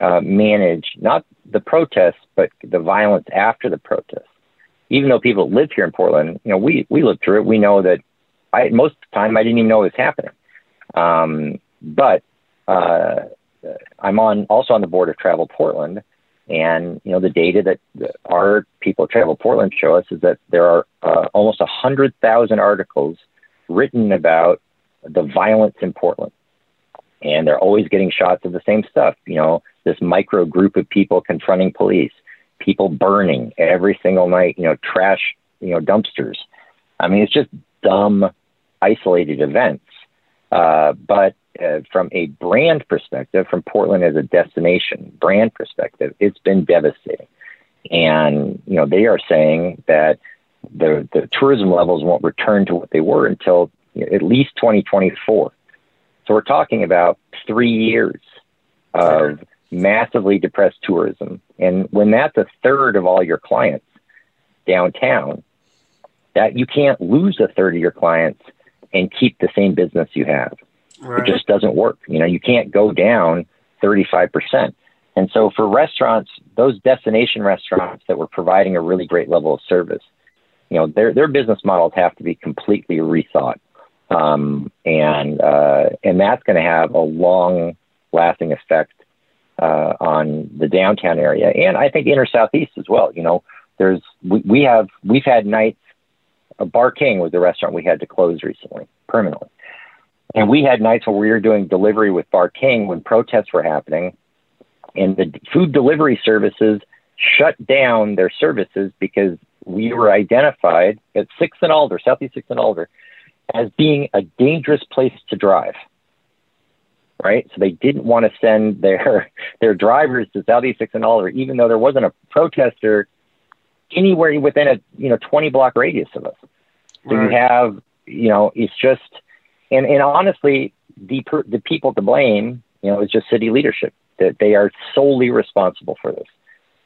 uh, managed not the protests, but the violence after the protests. Even though people live here in Portland, you know, we we lived through it. We know that I most of the time I didn't even know it was happening. Um, but uh, I'm on also on the board of Travel Portland, and you know the data that our people at Travel Portland show us is that there are uh, almost hundred thousand articles written about the violence in Portland, and they're always getting shots of the same stuff. You know, this micro group of people confronting police, people burning every single night. You know, trash. You know, dumpsters. I mean, it's just dumb, isolated events uh, but uh, from a brand perspective, from Portland as a destination brand perspective, it's been devastating. And you know they are saying that the the tourism levels won't return to what they were until at least 2024. So we're talking about three years of massively depressed tourism. And when that's a third of all your clients downtown, that you can't lose a third of your clients and keep the same business you have. Right. It just doesn't work. You know, you can't go down 35%. And so for restaurants, those destination restaurants that were providing a really great level of service, you know, their their business models have to be completely rethought, um, and uh, and that's going to have a long lasting effect uh, on the downtown area, and I think inner southeast as well. You know, there's we, we have we've had nights. Uh, Bar King was the restaurant we had to close recently permanently, and we had nights where we were doing delivery with Bar King when protests were happening, and the food delivery services shut down their services because we were identified at Sixth and Alder, Southeast Sixth and Alder, as being a dangerous place to drive. Right, so they didn't want to send their (laughs) their drivers to Southeast Sixth and Alder, even though there wasn't a protester anywhere within a you know 20 block radius of us. So right. you have you know it's just and and honestly the the people to blame you know is just city leadership that they are solely responsible for this.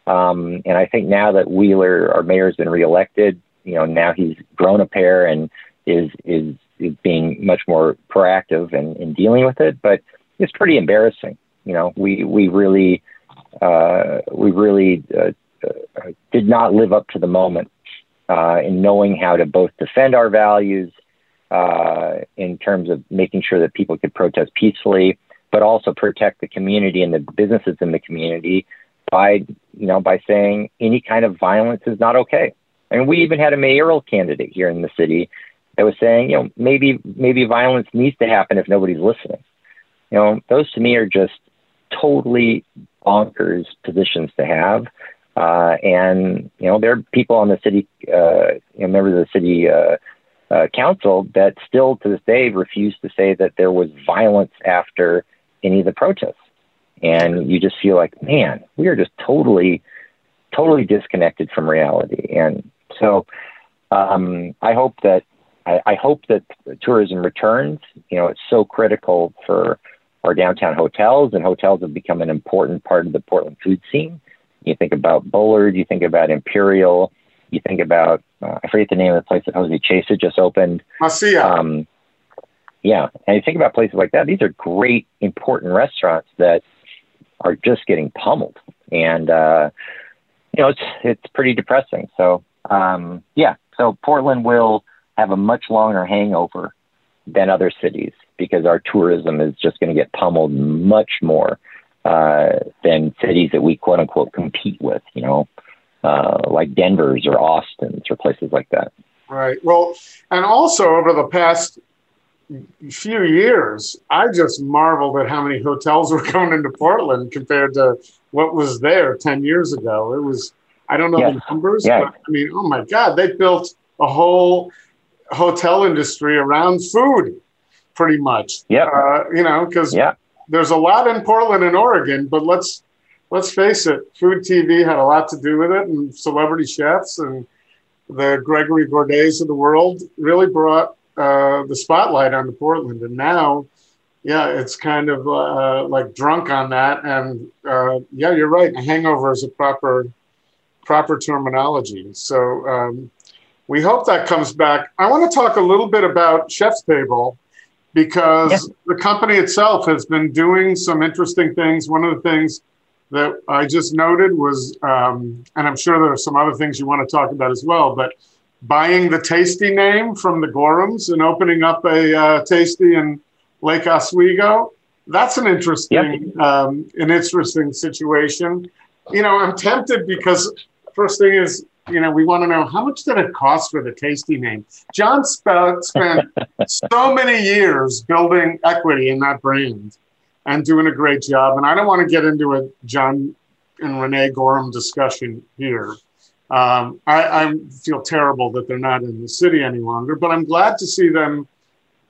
Um, and I think now that Wheeler, our mayor, has been reelected, you know, now he's grown a pair and is is, is being much more proactive in, in dealing with it. But it's pretty embarrassing. You know, we we really uh, we really uh, uh, did not live up to the moment uh, in knowing how to both defend our values uh, in terms of making sure that people could protest peacefully, but also protect the community and the businesses in the community by you know by saying any kind of violence is not okay. And we even had a mayoral candidate here in the city that was saying, you know, maybe maybe violence needs to happen if nobody's listening. You know, those to me are just totally bonkers positions to have. Uh, and you know, there are people on the city, uh, you know, members of the city uh, uh, council that still to this day refuse to say that there was violence after any of the protests and you just feel like, man, we are just totally, totally disconnected from reality. And so, um, I hope that I, I hope that tourism returns. You know, it's so critical for our downtown hotels, and hotels have become an important part of the Portland food scene. You think about Bullard, you think about Imperial, you think about uh, I forget the name of the place that Jose Chesa had just opened. Masia. Um, yeah, and you think about places like that. These are great, important restaurants that are just getting pummeled, and uh, you know it's it's pretty depressing. So um, yeah, so Portland will have a much longer hangover than other cities because our tourism is just going to get pummeled much more uh, than cities that we quote unquote compete with. You know, uh, like Denver's or Austin's or places like that. Right. Well, and also over the past few years, I just marveled at how many hotels (laughs) were going into Portland compared to what was there 10 years ago. It was, I don't know yeah. the numbers, yeah. but I mean, oh my God, they built a whole hotel industry around food pretty much. Yeah. Uh, you know, because yeah. There's a lot in Portland and Oregon, but let's, let's face it, food TV had a lot to do with it and celebrity chefs and the Gregory Gourdets of the world really brought uh, the spotlight on the Portland, and now, yeah, it's kind of uh, like drunk on that. And uh, yeah, you're right. Hangover is a proper proper terminology. So um, we hope that comes back. I want to talk a little bit about ChefStable because yes. the company itself has been doing some interesting things. One of the things that I just noted was, um, and I'm sure there are some other things you want to talk about as well, but buying the Tasty name from the Gorhams and opening up a uh, Tasty in Lake Oswego. That's an interesting, yep. um, an interesting situation. You know, I'm tempted because first thing is, you know, we want to know how much did it cost for the Tasty name? John spent (laughs) so many years building equity in that brand and doing a great job. And I don't want to get into a John and Renee Gorham discussion here. Um, I, I, feel terrible that they're not in the city any longer, but I'm glad to see them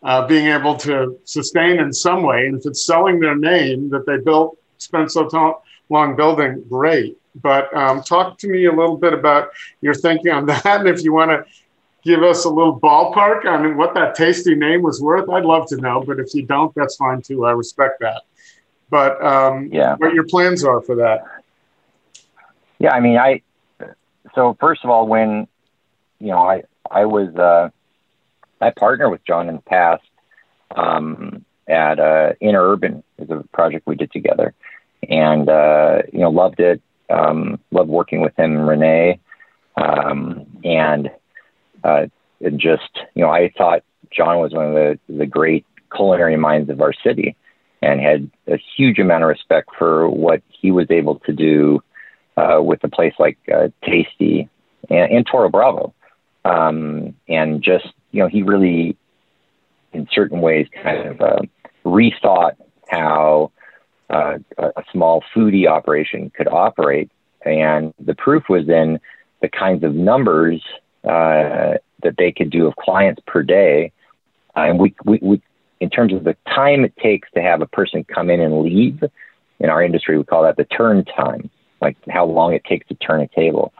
uh, being able to sustain in some way. And if it's selling their name that they built, spent so t- long building, great. But um, talk to me a little bit about your thinking on (laughs) that. And if you want to give us a little ballpark on what that tasty name was worth, I'd love to know. But if you don't, that's fine too. I respect that. But um, yeah, what your plans are for that? Yeah, I mean, I so first of all, when you know, I I was uh, I partnered with John in the past um, at uh, Interurban is a project we did together, and uh, you know loved it. Um, loved working with him, Renee, um, and uh, just you know, I thought John was one of the the great culinary minds of our city, and had a huge amount of respect for what he was able to do uh, with a place like uh, Tasty and, and Toro Bravo, um, and just you know, he really, in certain ways, kind of uh, rethought how uh, a small foodie operation could operate. And the proof was in the kinds of numbers uh, that they could do of clients per day. And we, we, we, in terms of the time it takes to have a person come in and leave, in our industry, we call that the turn time, like how long it takes to turn a table.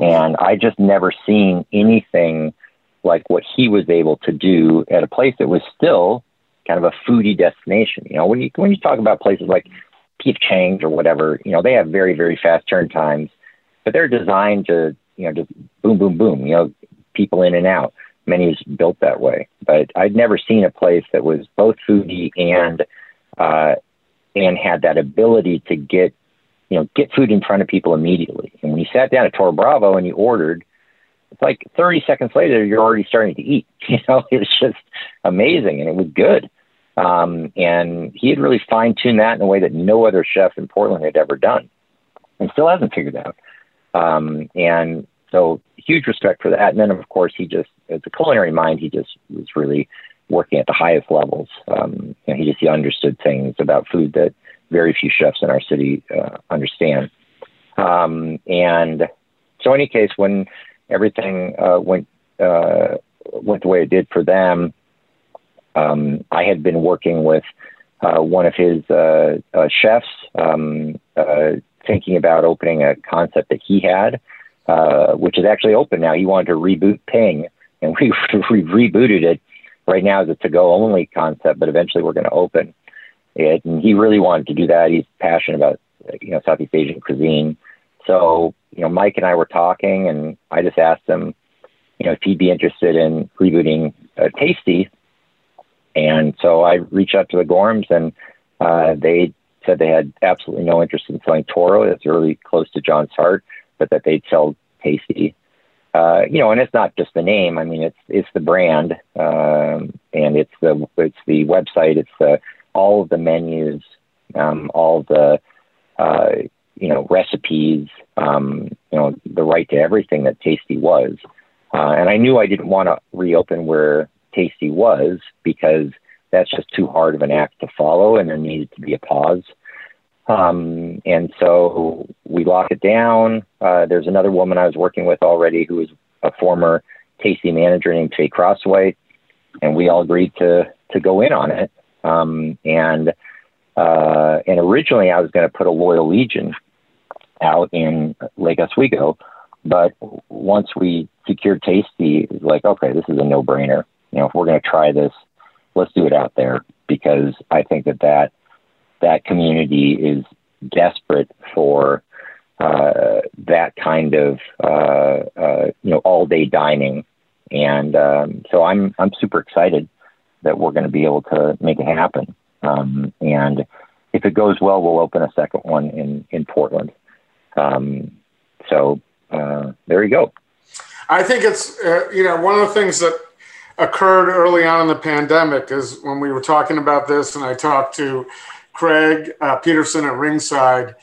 And I just never seen anything like what he was able to do at a place that was still kind of a foodie destination. You know, when you when you talk about places like P.F. Chang's or whatever, you know, they have very very fast turn times, but they're designed to you know just boom boom boom. You know, people in and out. Menus built that way, but I'd never seen a place that was both foodie and uh, and had that ability to get you know get food in front of people immediately. And when you sat down at Toro Bravo and you ordered, it's like 30 seconds later, you're already starting to eat. (laughs) You know, it was just amazing and it was good. Um, and he had really fine tuned that in a way that no other chef in Portland had ever done and still hasn't figured out. Um, and so huge respect for that. And then, of course, he just, as a culinary mind, he just was really working at the highest levels. Um, you know, he just he understood things about food that very few chefs in our city uh, understand. Um, and so, in any case, when everything uh, went uh, went the way it did for them. Um, I had been working with uh, one of his uh, uh, chefs, um, uh, thinking about opening a concept that he had, which is actually open now. He wanted to reboot Ping, and (laughs) we we rebooted it. Right now, as a to-go only concept, but eventually we're going to open it. And he really wanted to do that. He's passionate about you know Southeast Asian cuisine. So you know, Mike and I were talking, and I just asked him, you know, if he'd be interested in rebooting uh, Tasty. And so I reached out to the Gorhams, and uh, they said they had absolutely no interest in selling Toro. That's really close to John's heart, but that they'd sell Tasty. Uh, you know, and it's not just the name. I mean, it's it's the brand, um, and it's the it's the website. It's the all of the menus, um, all the uh, you know, recipes, um, you know, the right to everything that Tasty was. Uh, and I knew I didn't want to reopen where Tasty was because that's just too hard of an act to follow, and there needed to be a pause. Um, and so we locked it down. Uh, there's another woman I was working with already who was a former Tasty manager named Faye Crossway, and we all agreed to to go in on it. Um, and uh, and originally, I was going to put a Loyal Legion out in Lake Oswego, but once we secured Tasty, like, okay, this is a no-brainer. You know, if we're going to try this, let's do it out there because I think that that that community is desperate for uh, that kind of uh, uh, you know all-day dining, and um, so I'm I'm super excited that we're going to be able to make it happen. Um, and if it goes well, we'll open a second one in, in Portland. Um, so uh, there you go. I think it's, uh, you know, one of the things that occurred early on in the pandemic is when we were talking about this, and I talked to Craig uh, Peterson at Ringside.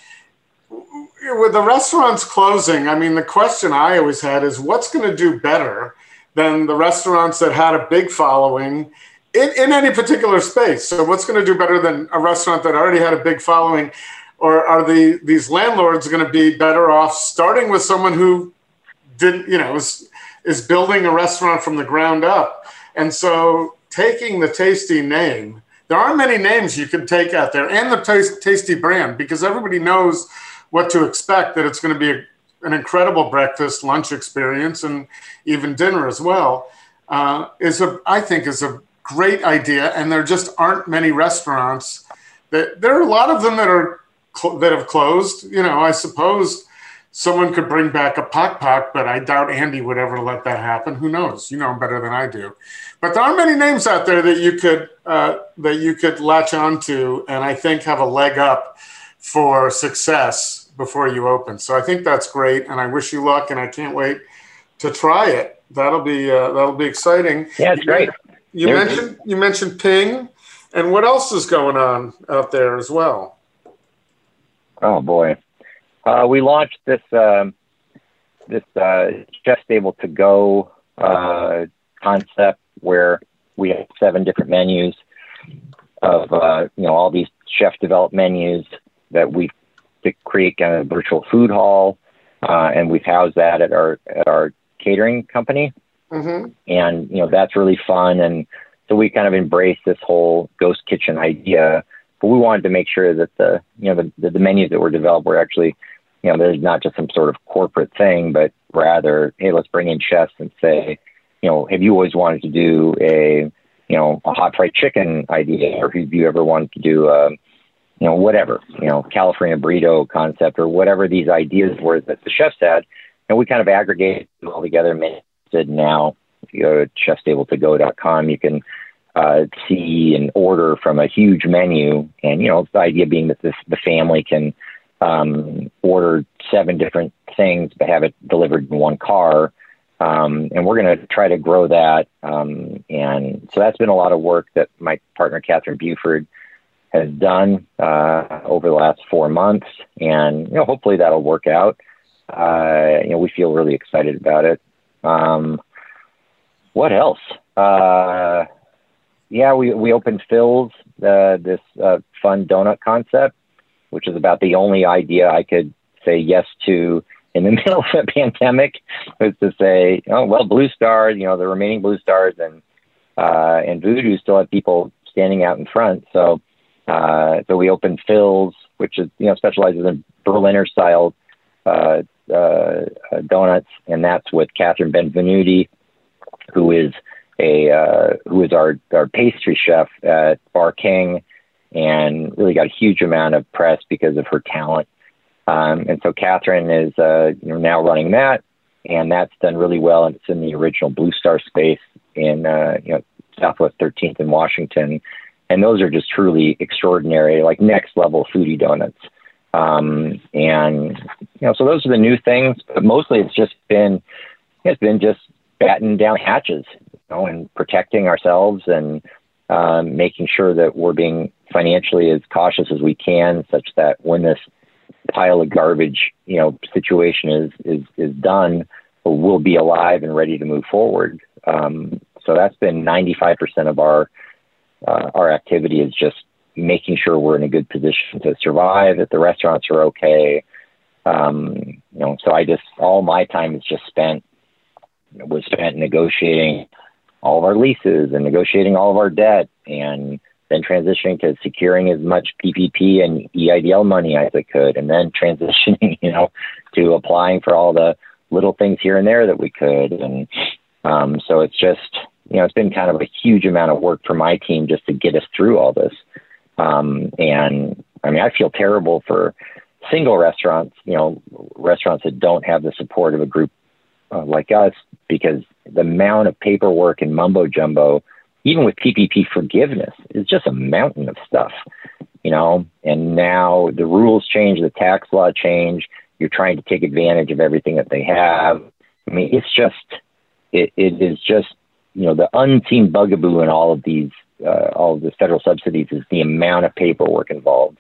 With the restaurants closing, I mean, the question I always had is what's going to do better than the restaurants that had a big following in, in any particular space. So, what's going to do better than a restaurant that already had a big following? Or are the these landlords going to be better off starting with someone who didn't, you know, is, is building a restaurant from the ground up? And so, taking the Tasty name, there aren't many names you could take out there, and the Tasty brand, because everybody knows what to expect. That it's going to be a, an incredible breakfast, lunch experience, and even dinner as well. Uh, is a I think is a great idea, and there just aren't many restaurants. That there are a lot of them that are that have closed. You know, I suppose someone could bring back a Pok Pok, but I doubt Andy would ever let that happen. Who knows? You know him better than I do. But there are many names out there that you could uh, that you could latch onto, and I think have a leg up for success before you open. So I think that's great, and I wish you luck, and I can't wait to try it. That'll be uh, that'll be exciting. Yeah, it's you, great. You There's, mentioned you mentioned Ping, and what else is going on out there as well? Oh boy, uh, we launched this um, this uh, ChefStable to go uh, concept where we have seven different menus of uh, you know all these chef developed menus that we create kind of a virtual food hall, uh, and we've housed that at our at our catering company, mm-hmm. and you know that's really fun, and so we kind of embraced this whole ghost kitchen idea, but we wanted to make sure that the you know the, the, menus that were developed were actually you know there's not just some sort of corporate thing, but rather hey let's bring in chefs and say you know have you always wanted to do a you know, a hot fried chicken idea, or if you ever wanted to do, a, um, you know, whatever, you know, California burrito concept, or whatever these ideas were that the chefs had, and we kind of aggregated all together. And now, if you go to chefstabletogo.com, you can uh, see and order from a huge menu, and you know, the idea being that this, the family can um, order seven different things, but have it delivered in one car um, and we're going to try to grow that. Um, and so that's been a lot of work that my partner, Catherine Buford, has done uh, over the last four months. And, you know, hopefully that'll work out. Uh, you know, we feel really excited about it. Um, what else? Uh, yeah, we, we opened Fills, uh, this uh, fun donut concept, which is about the only idea I could say yes to in the (laughs) middle of a pandemic was to say, oh well, Blue Stars, you know, the remaining Blue Stars and uh, and Voodoo still have people standing out in front. So uh, so we opened Fills, which is you know specializes in Berliner style uh, uh, donuts, and that's with Catherine Benvenuti, who is a uh, who is our our pastry chef at Bar King, and really got a huge amount of press because of her talent um, and so Catherine is uh, now running that, and that's done really well. And it's in the original Blue Star space in uh, you know Southwest 13th in Washington, and those are just truly extraordinary, like next level foodie donuts. Um, and you know, so those are the new things. But mostly, it's just been it's been just batting down hatches, know, and protecting ourselves and um, making sure that we're being financially as cautious as we can, such that when this pile of garbage, you know, situation is is is done, we'll be alive and ready to move forward. Um, so that's been 95% of our uh, our activity is just making sure we're in a good position to survive. That the restaurants are okay. Um, you know, so I just all my time is just spent was spent negotiating all of our leases and negotiating all of our debt and then transitioning to securing as much PPP and EIDL money as I could, and then (laughs) transitioning, you know, to applying for all the little things here and there that we could. And um, so it's just, you know, it's been kind of a huge amount of work for my team just to get us through all this. Um, and I mean, I feel terrible for single restaurants, you know, restaurants that don't have the support of a group uh, like us because the amount of paperwork and mumbo jumbo even with PPP forgiveness, is just a mountain of stuff, you know. And now the rules change, the tax law change. You're trying to take advantage of everything that they have. I mean, it's just, it, it is just, you know, the unseen bugaboo in all of these, uh, all of the federal subsidies is the amount of paperwork involved,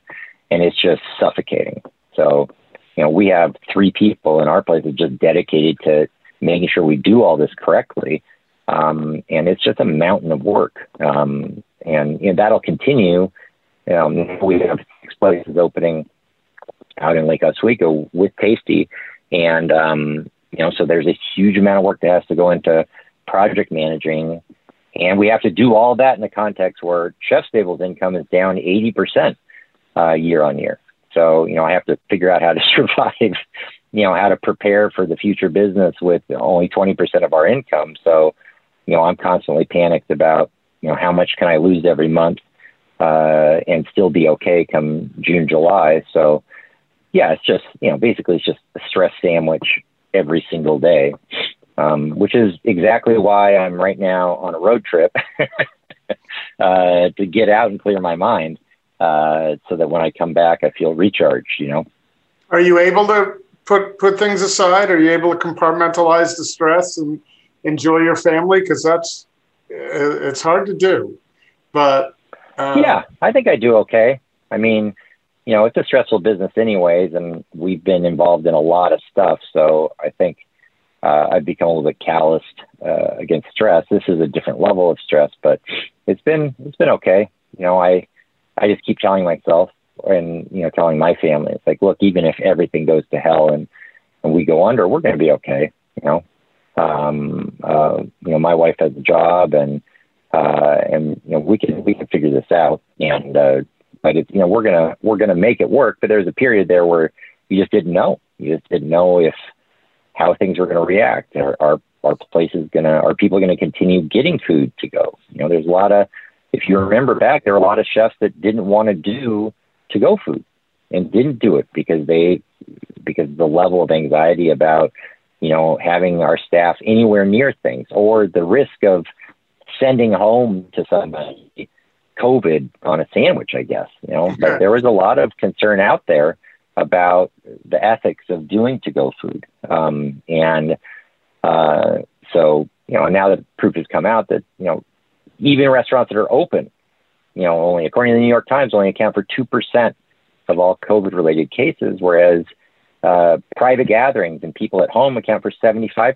and it's just suffocating. So, you know, we have three people in our place that just dedicated to making sure we do all this correctly um, and it's just a mountain of work. Um, and you know, that'll continue. Um, we have six places opening out in Lake Oswego with Tasty. And, um, you know, so there's a huge amount of work that has to go into project managing. And we have to do all that in the context where ChefStable's income is down 80% uh, year on year. So, you know, I have to figure out how to (laughs) survive, you know, how to prepare for the future business with only 20% of our income. So, you know, I'm constantly panicked about, you know, how much can I lose every month uh, and still be okay come June, July. So, yeah, it's just, you know, basically it's just a stress sandwich every single day, um, which is exactly why I'm right now on a road trip (laughs) uh, to get out and clear my mind uh, so that when I come back, I feel recharged, you know. Are you able to put, put things aside? Are you able to compartmentalize the stress and enjoy your family? Because that's it's hard to do. But uh, yeah, I think I do okay. I mean, you know, it's a stressful business anyways, and we've been involved in a lot of stuff. So I think uh, I've become a little bit calloused uh, against stress. This is a different level of stress, but it's been it's been okay. You know, I I just keep telling myself and you know telling my family, it's like, look, even if everything goes to hell and and we go under, we're going to be okay. You know, um, uh, you know, my wife has a job and uh, and you know we can we can figure this out. And uh, but it's you know we're gonna we're gonna make it work. But there's a period there where you just didn't know. You just didn't know if how things were going to react. Are, are are places gonna are people going to continue getting food to go? You know, there's a lot of if you remember back, there were a lot of chefs that didn't want to do to go food and didn't do it because they because the level of anxiety about you know having our staff anywhere near things or the risk of sending home to somebody COVID on a sandwich, I guess, you know, but there was a lot of concern out there about the ethics of doing to go food. Um, and uh, so, you know, now that proof has come out that, you know, even restaurants that are open, you know, only according to the New York Times, only account for 2% of all COVID related cases, whereas uh, private gatherings and people at home account for 75%.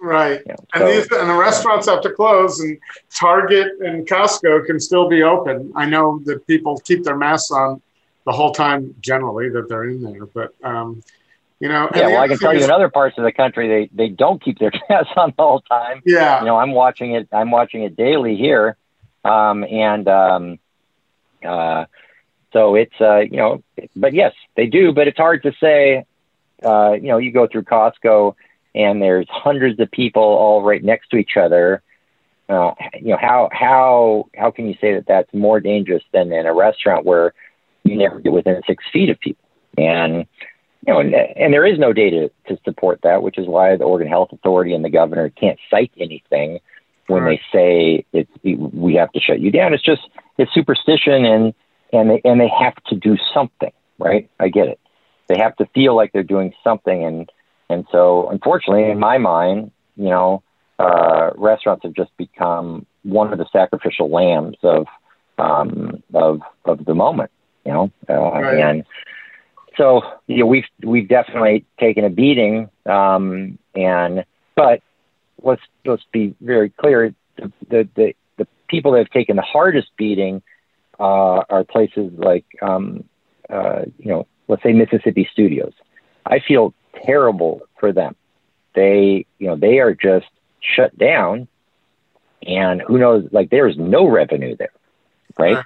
Right. You know, and, so, these, and the restaurants have to close, and Target and Costco can still be open. I know that people keep their masks on the whole time, generally, that they're in there. But, um, you know, yeah, well, I can tell you in other parts of the country, they, they don't keep their (laughs) masks on the whole time. Yeah. You know, I'm watching it, I'm watching it daily here. Um, and, um, uh, so it's, uh, you know, but yes, they do, but it's hard to say, uh, you know, you go through Costco and there's hundreds of people all right next to each other, uh, you know how how how can you say that that's more dangerous than in a restaurant where you never get within six feet of people? And you know and, and there is no data to support that which is why the Oregon Health Authority and the governor can't cite anything when they say it, we have to shut you down it's just it's superstition and and they and they have to do something right I get it they have to feel like they're doing something and and so, unfortunately, in my mind, you know, uh, restaurants have just become one of the sacrificial lambs of um, of of the moment. You know, uh, right. and so you know, we've we've definitely taken a beating. Um, and but let's let's be very clear: the the the, the people that have taken the hardest beating uh, are places like um, uh, you know, let's say Mississippi Studios. I feel terrible for them. They, you know, they are just shut down, and who knows? Like there's no revenue there, right?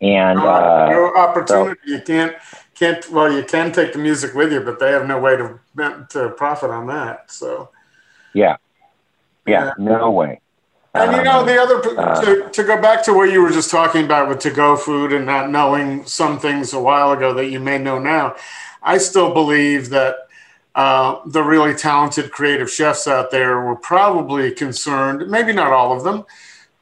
And no, uh, no opportunity. So, you can't can't. Well, you can take the music with you, but they have no way to to profit on that. So, yeah, yeah, no way. And you know, the other uh, to, to go back to what you were just talking about with to go food and not knowing some things a while ago that you may know now. I still believe that uh, the really talented creative chefs out there were probably concerned, maybe not all of them,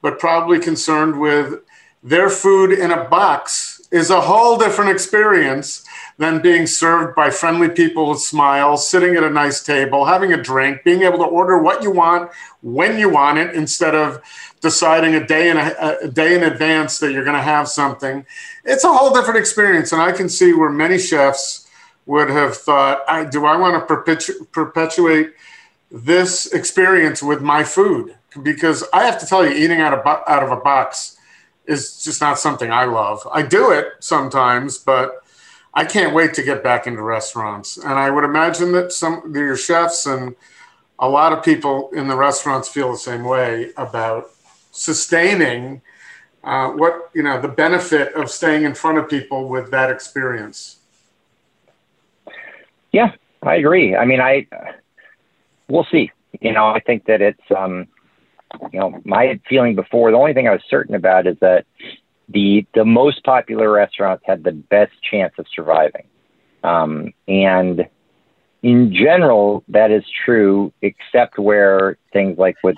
but probably concerned with their food in a box is a whole different experience than being served by friendly people with smiles, sitting at a nice table, having a drink, being able to order what you want when you want it instead of deciding a day in a, a day in advance that you're going to have something. It's a whole different experience, and I can see where many chefs would have thought, I, do I want to perpetu- perpetuate this experience with my food? Because I have to tell you, eating out of, out of a box is just not something I love. I do it sometimes, but I can't wait to get back into restaurants. And I would imagine that some your chefs and a lot of people in the restaurants feel the same way about sustaining uh, what, you know, the benefit of staying in front of people with that experience. Yeah, I agree. I mean, I we'll see. You know, I think that it's um, you know, my feeling before. The only thing I was certain about is that the the most popular restaurants had the best chance of surviving, um, and in general, that is true, except where things like with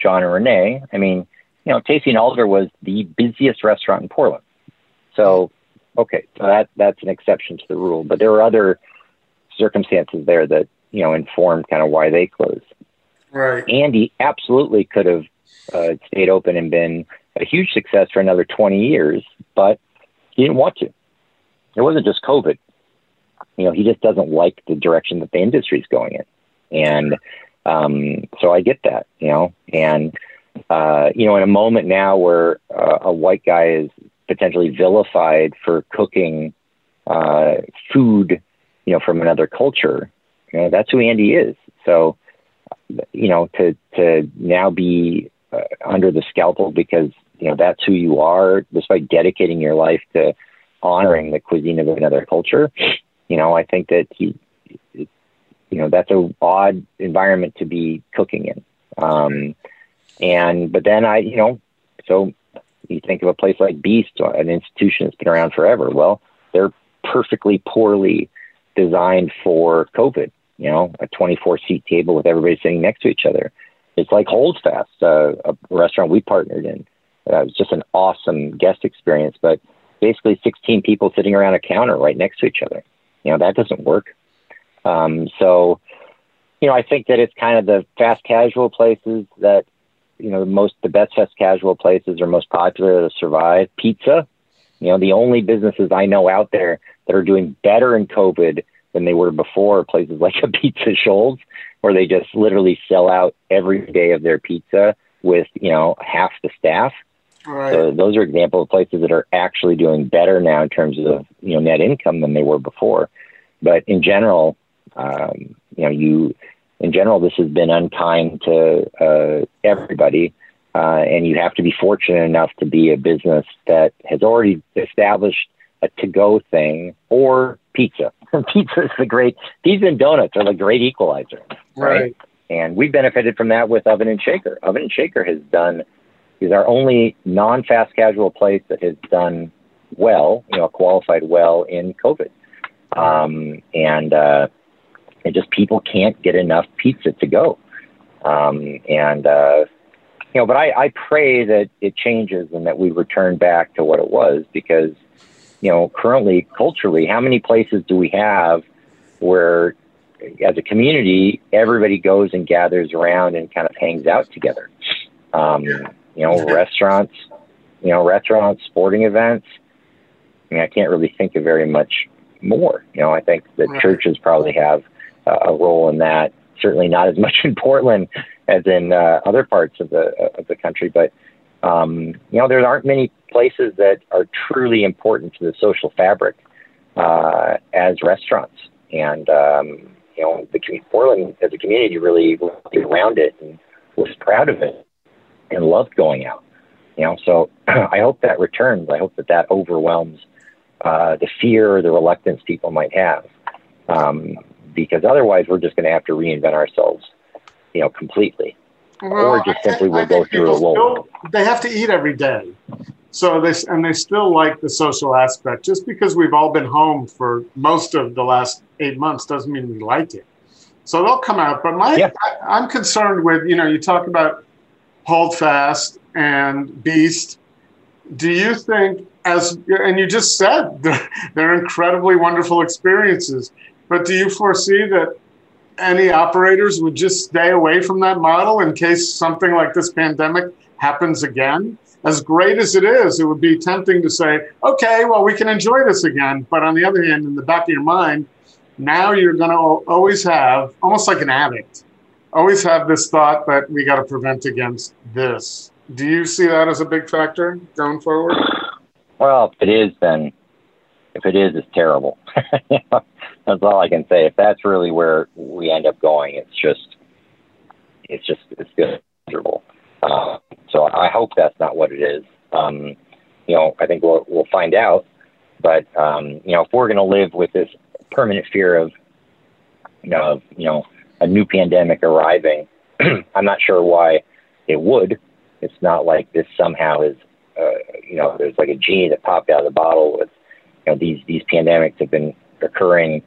John and Renee. I mean, you know, Tasty and Alder was the busiest restaurant in Portland. So, okay, so that that's an exception to the rule. But there are other circumstances there that you know informed kind of why they closed. Right. Andy absolutely could have uh, stayed open and been a huge success for another 20 years, but he didn't want to. It wasn't just COVID. You know, he just doesn't like the direction that the industry is going in. And um, so I get that, you know, and, uh, you know, in a moment now where uh, a white guy is potentially vilified for cooking uh, food, you know, from another culture, you know, that's who Andy is. So, you know, to, to now be uh, under the scalpel because, you know, that's who you are, despite dedicating your life to honoring the cuisine of another culture, you know, I think that he, you know, that's a odd environment to be cooking in. Um, and, but then I, you know, so you think of a place like Beast, an institution that's been around forever. Well, they're perfectly poorly designed for COVID. You know, a 24 seat table with everybody sitting next to each other. It's like Holdfast, uh, a restaurant we partnered in. Uh, it was just an awesome guest experience, but basically 16 people sitting around a counter right next to each other. You know, that doesn't work. Um, so, you know, I think that it's kind of the fast casual places that, you know, the most, the best fast casual places are most popular to survive. Pizza, you know, the only businesses I know out there that are doing better in COVID than they were before are places like a (laughs) Pizza Scholls, where they just literally sell out every day of their pizza with, you know, half the staff. Right. So those are examples of places that are actually doing better now in terms of you know net income than they were before. But in general, um, you know, you in general this has been unkind to uh, everybody, uh, and you have to be fortunate enough to be a business that has already established a to-go thing or pizza. (laughs) pizza is the great pizza and donuts are the great equalizer, right? Right. And we benefited from that with Oven and Shaker. Oven and Shaker has done is our only non-fast casual place that has done well, you know, qualified well in COVID. Um, and, uh, and just people can't get enough pizza to go. Um, and, uh, you know, but I, I pray that it changes and that we return back to what it was because, you know, currently culturally, how many places do we have where as a community, everybody goes and gathers around and kind of hangs out together? Um, you know, restaurants, you know, restaurants, sporting events. I mean, I can't really think of very much more. You know, I think that Right. churches probably have uh, a role in that. Certainly not as much (laughs) in Portland as in uh, other parts of the of the country, but um, you know, there aren't many places that are truly important to the social fabric uh, as restaurants. And um, you know, the Portland as a community really rallied around it and was proud of it and loved going out. You know, so (clears throat) I hope that returns. I hope that that overwhelms uh, the fear or the reluctance people might have, um, because otherwise we're just going to have to reinvent ourselves, you know, completely. Or just simply we'll go through a people lull. They have to eat every day. So they and they still like the social aspect. Just because we've all been home for most of the last eight months doesn't mean we like it. So they'll come out. But my Yeah. I, I'm concerned with you know you talk about Holdfast and Beast. Do you think as and you just said (laughs) they're, they're incredibly wonderful experiences, but do you foresee that any operators would just stay away from that model in case something like this pandemic happens again? As great as it is, it would be tempting to say, okay, well, we can enjoy this again. But on the other hand, in the back of your mind, now you're going to always have, almost like an addict, always have this thought that we got to prevent against this. Do you see that as a big factor going forward? Well, if it is, then if it is, it's terrible. (laughs) that's all I can say. If that's really where we end up going, it's just, it's just, it's miserable. Uh, so I hope that's not what it is. Um, you know, I think we'll we'll find out. But um, you know, if we're going to live with this permanent fear of, you know, of, you know, a new pandemic arriving, (clears throat) I'm not sure why it would. It's not like this somehow is uh, you know, there's like a genie that popped out of the bottle with, you know, these, these pandemics have been occurring,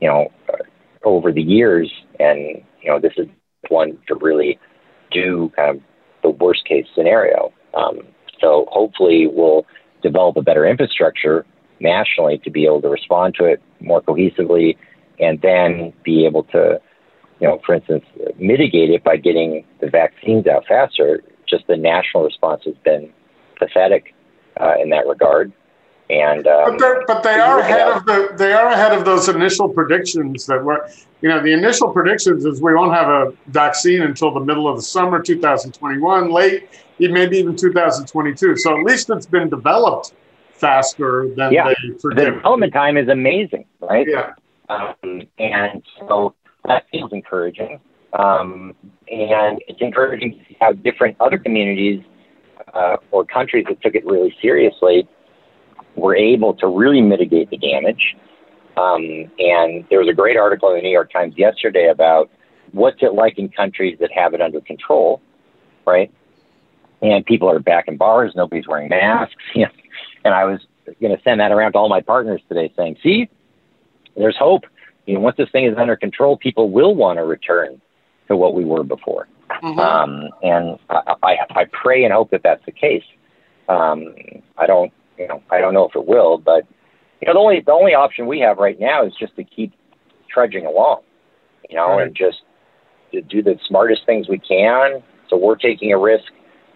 you know, uh, over the years. And, you know, this is one to really do kind of the worst case scenario. Um, so hopefully we'll develop a better infrastructure nationally to be able to respond to it more cohesively and then be able to you know, for instance, mitigate it by getting the vaccines out faster. Just the national response has been pathetic uh, in that regard. And um, but, but they are ahead of the they are ahead of those initial predictions that were you know the initial predictions is we won't have a vaccine until the middle of the summer 2021 late maybe even 2022 so at least it's been developed faster than yeah. they predicted. The development time is amazing, right? Yeah. Um, and so that feels encouraging. Um, and it's encouraging to see how different other communities uh, or countries that took it really seriously were able to really mitigate the damage. Um, and there was a great article in the New York Times yesterday about what's it like in countries that have it under control, right? And people are back in bars, nobody's wearing masks. (laughs) and I was going to send that around to all my partners today, saying, "See, there's hope. You know, once this thing is under control, people will want to return to what we were before." Mm-hmm. Um, and I, I, I pray and hope that that's the case. Um, I don't, you know, I don't know if it will, but you know, the only the only option we have right now is just to keep trudging along, you know, right. and just to do the smartest things we can. So we're taking a risk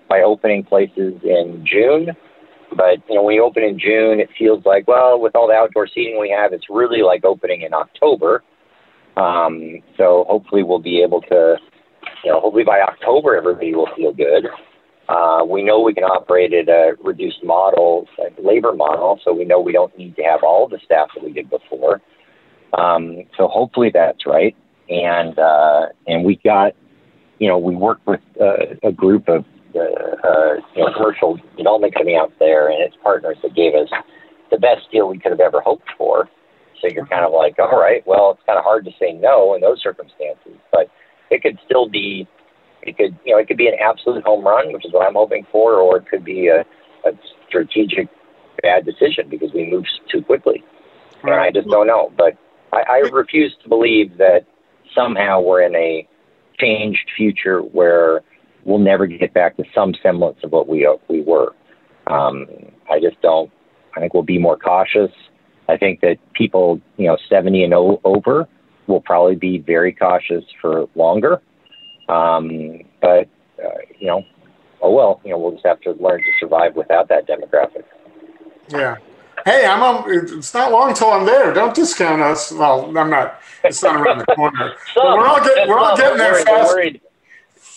by opening places in June. But you know, when you open in June, it feels like well, with all the outdoor seating we have, it's really like opening in October. Um, so hopefully, we'll be able to, you know, hopefully by October, everybody will feel good. Uh, we know we can operate at a reduced model, like labor model, so we know we don't need to have all the staff that we did before. Um, so hopefully that's right. And uh, and we got, you know, we worked with uh, a group of uh, uh, you know, commercial development company out there and its partners that gave us the best deal we could have ever hoped for. So you're kind of like, all right, well, it's kind of hard to say no in those circumstances, but it could still be, it could, you know, it could be an absolute home run, which is what I'm hoping for, or it could be a, a strategic bad decision because we moved too quickly. Right. And I just don't know. But I, I refuse to believe that somehow we're in a changed future where we'll never get back to some semblance of what we we were. Um, I just don't. I think we'll be more cautious. I think that people, you know, 70 and over will probably be very cautious for longer. Um, but uh, you know, oh well, you know, we'll just have to learn to survive without that demographic. Yeah. Hey, I'm. On, it's not long till I'm there. Don't discount us. Well, I'm not. It's not around the corner. (laughs) we're all getting. We're all getting there fast.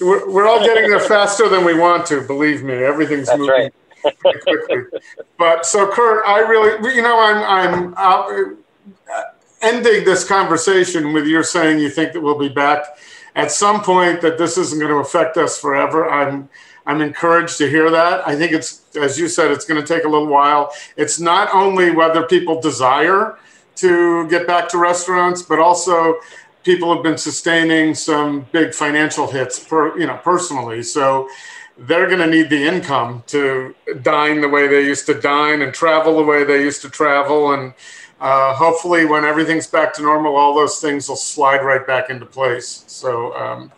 We're, we're all getting there (laughs) faster than we want to. Believe me, everything's That's moving right. quickly. But so, Kurt, I really, you know, I'm, I'm uh, ending this conversation with you saying you think that we'll be back at some point. That this isn't going to affect us forever. I'm, I'm encouraged to hear that. I think it's, as you said, it's going to take a little while. It's not only whether people desire to get back to restaurants, but also people have been sustaining some big financial hits per you know personally. So they're going to need the income to dine the way they used to dine and travel the way they used to travel. And uh, hopefully when everything's back to normal all those things will slide right back into place. So um,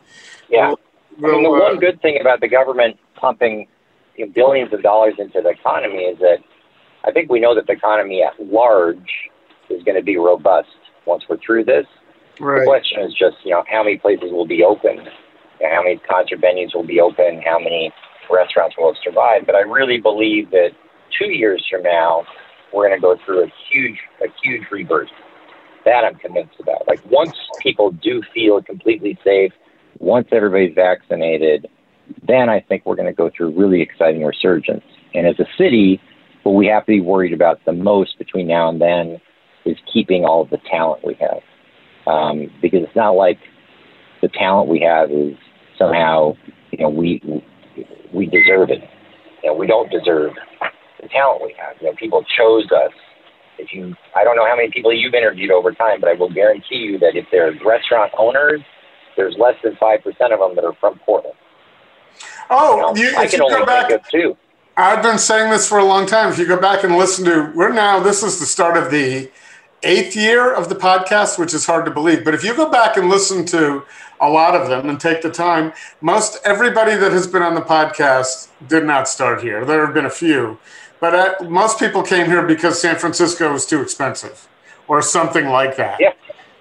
yeah. we'll, I mean, the uh, one good thing about the government pumping you know, billions of dollars into the economy is that i think we know that the economy at large is going to be robust once we're through this Right. The question is just, you know, how many places will be open, how many concert venues will be open, how many restaurants will have survived. But I really believe that two years from now, we're going to go through a huge, a huge rebirth. That I'm convinced about. Like once people do feel completely safe, once everybody's vaccinated, then I think we're going to go through really exciting resurgence. And as a city, what we have to be worried about the most between now and then is keeping all of the talent we have um, because it's not like the talent we have is somehow you know we we deserve it. You know, we don't deserve the talent we have. You know, people chose us. If you, I don't know how many people you've interviewed over time, but I will guarantee you that if there's restaurant owners, there's less than five percent of them that are from Portland. Oh, you know, you, I can only back, think of two. I've been saying this for a long time. If you go back and listen to, we're now. This is the start of the eighth year of the podcast, which is hard to believe. But if you go back and listen to a lot of them and take the time, most everybody that has been on the podcast did not start here. There have been a few, but uh, most people came here because San Francisco was too expensive or something like that. Yeah.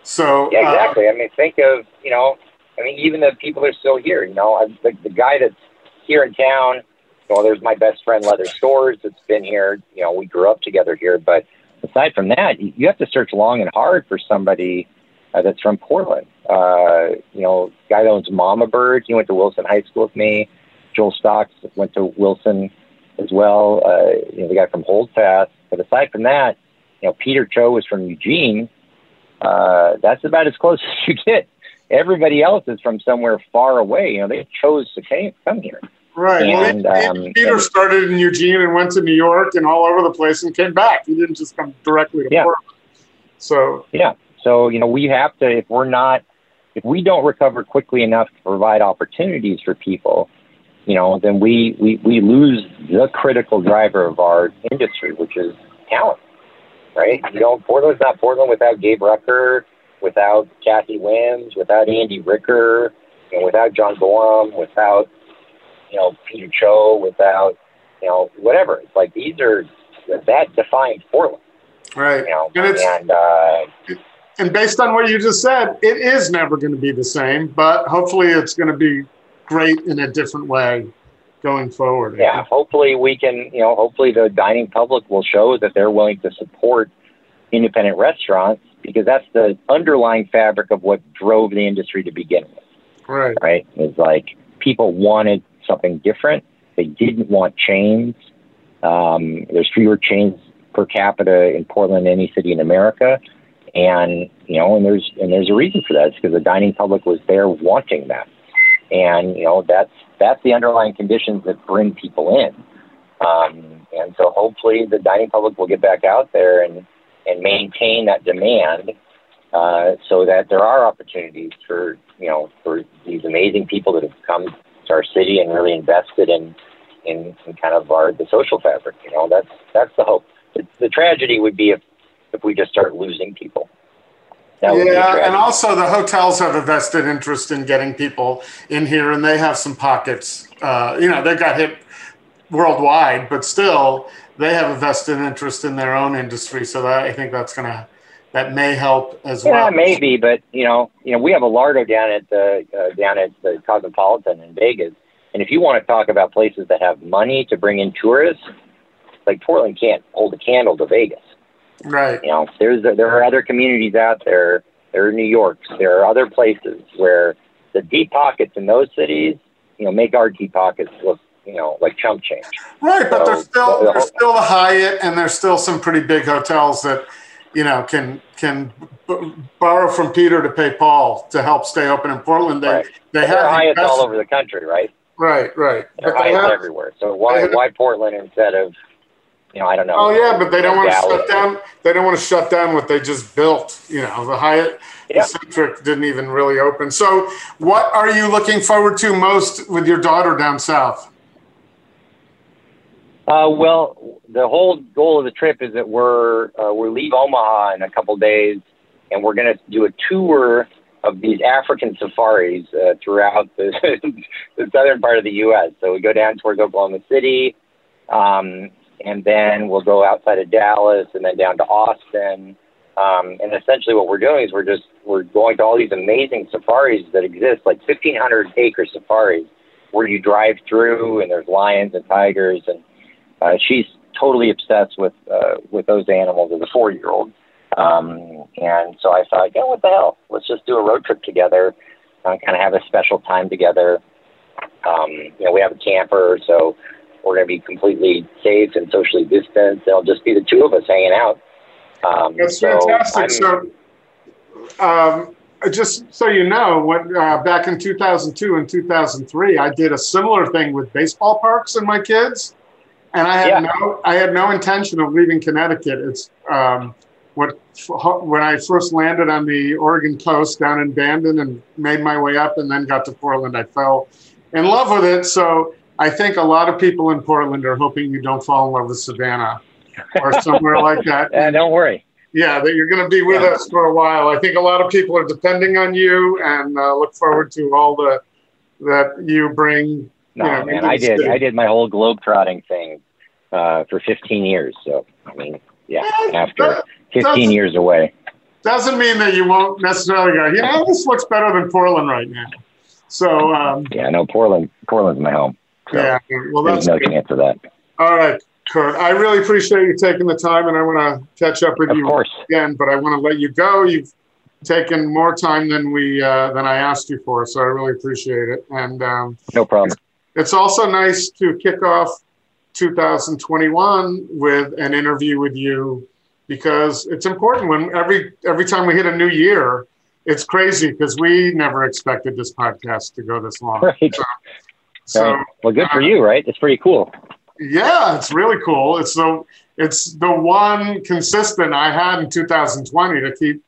So Yeah, uh, exactly. I mean, think of you know, I mean, even the people that are still here. You know, I, the, the guy that's here in town. Well, there's my best friend Leather Stores that's been here. You know, we grew up together here. But aside from that, you have to search long and hard for somebody uh, that's from Portland. Uh, you know, guy that owns Mama Bird. He went to Wilson High School with me. Joel Stocks went to Wilson as well. Uh, you know, the guy from Holdfast. But aside from that, you know, Peter Cho was from Eugene. Uh, that's about as (laughs) close as you get. Everybody else is from somewhere far away. You know, they chose to come here. Right. And, well, um, Peter and- started in Eugene and went to New York and all over the place and came back. He didn't just come directly to Yeah. Portland. So Yeah. So, you know, we have to, if we're not, if we don't recover quickly enough to provide opportunities for people, you know, then we, we, we lose the critical driver of our industry, which is talent, right? You know, Portland's not Portland without Gabe Rucker, without Cathy Whims, without Andy Ricker, you know, without John Gorham, without, you know, Peter Cho, without, you know, whatever. It's like these are, that defines Portland, right. you know, And and, uh, And based on what you just said, it is never going to be the same, but hopefully it's going to be great in a different way going forward. yeah, hopefully we can, you know, hopefully the dining public will show that they're willing to support independent restaurants because that's the underlying fabric of what drove the industry to begin with, Right. right? It's like people wanted something different. They didn't want chains. Um, there's fewer chains per capita in Portland than any city in America. And, you know, and there's, and there's a reason for that. It's because the dining public was there wanting that. And, you know, that's, that's the underlying conditions that bring people in. Um, and so hopefully the dining public will get back out there and, and maintain that demand uh, so that there are opportunities for, you know, for these amazing people that have come to our city and really invested in, in, in kind of our, the social fabric, you know, that's, that's the hope. The, the tragedy would be if, if we just start losing people. That would be a Yeah, and also the hotels have a vested interest in getting people in here, and they have some pockets. Uh, you know, they got hit worldwide, but still, they have a vested interest in their own industry. So that I think that's gonna that may help as Yeah, well. Yeah, maybe, but you know, you know, we have a Lardo down at the uh, down at the Cosmopolitan in Vegas, and if you want to talk about places that have money to bring in tourists, like Portland can't hold a candle to Vegas. Right. You know, there's there are other communities out there. There are New York's. There are other places where the deep pockets in those cities, you know, make our deep pockets look, you know, like chump change. Right, but there's So, still the- there's still the Hyatt, and there's still some pretty big hotels that you know can can b- borrow from Peter to pay Paul to help stay open in Portland. They Right. they There have Hyatts all over the country, right? Right, right. But are they have- everywhere. So why have- why Portland instead of, you know, I don't know. Oh yeah, but they don't want to shut down. They don't want to shut down what they just built. You know, the Hyatt, Yeah. the Centric didn't even really open. So, what are you looking forward to most with your daughter down south? Uh, well, the whole goal of the trip is that we're uh, we leave Omaha in a couple days, and we're going to do a tour of these African safaris uh, throughout the, (laughs) the southern part of the U.S. So we go down towards Oklahoma City, um, and then we'll go outside of Dallas, and then down to Austin. Um, and essentially, what we're doing is we're just we're going to all these amazing safaris that exist, like 1,500 acre safaris, where you drive through, and there's lions and tigers and uh, she's totally obsessed with uh, with those animals as a four year old. Um, and so I thought, yeah, what the hell? Let's just do a road trip together, uh, kind of have a special time together. Um, you know, we have a camper, so we're going to be completely safe and socially distanced. It'll just be the two of us hanging out. Um, That's so fantastic. I'm- So, um, just so you know, what uh, back in 2002 and 2003, I did a similar thing with baseball parks and my kids, and I had Yeah. no, I had no intention of leaving Connecticut. It's um, what when I first landed on the Oregon coast down in Bandon and made my way up, and then got to Portland. I fell in love with it. So I think a lot of people in Portland are hoping you don't fall in love with Savannah or somewhere like that. (laughs) Uh, don't worry. Yeah, that you're going to be with Yeah. us for a while. I think a lot of people are depending on you, and uh, look forward to all the that you bring. No, you know, man, I did. city. I did my whole globe trotting thing uh, for 15 years. So, I mean, yeah, after 15 years away. doesn't mean that you won't necessarily go, you know, this looks better than Portland right now. So um, Yeah, no, Portland. Portland's my home. So yeah, well, there's that's no good. chance of that. all right, Kurt. I really appreciate you taking the time, and I want to catch up with Of you course. again. But I want to let you go. You've taken more time than we uh, than I asked you for, so I really appreciate it. And um, No problem. it's also nice to kick off 2021 with an interview with you because it's important when every every time we hit a new year it's crazy because we never expected this podcast to go this long (laughs) Right. so Right. Well, good for you, right? It's pretty cool. yeah it's really cool it's the it's the one consistent i had in 2020 to keep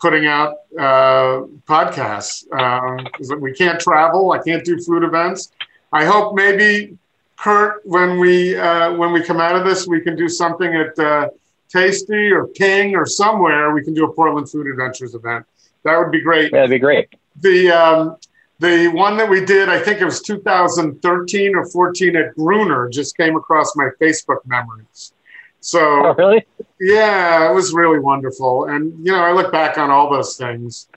putting out uh, podcasts um, we can't travel i can't do food events i hope maybe kurt when we uh, when we come out of this we can do something at uh, tasty or ping or somewhere we can do a portland food adventures event that would be great Yeah, that'd be great. the um, the one that we did, I think it was 2013 or 14 at Gruner, just came across my Facebook memories. Oh, So really? yeah, it was really wonderful, and you know I look back on all those things,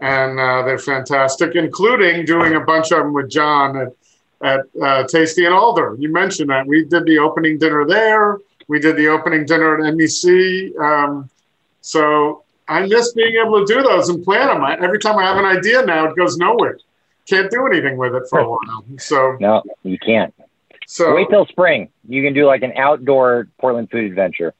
and uh, they're fantastic, including doing a bunch of them with John at at uh, Tasty and Alder. You mentioned that we did the opening dinner there. We did the opening dinner at MEC. Um, so I miss being able to do those and plan them. I, every time I have an idea now, it goes nowhere. Can't do anything with it for a while. So, No, you can't. so Wait till spring. You can do like an outdoor Portland food adventure.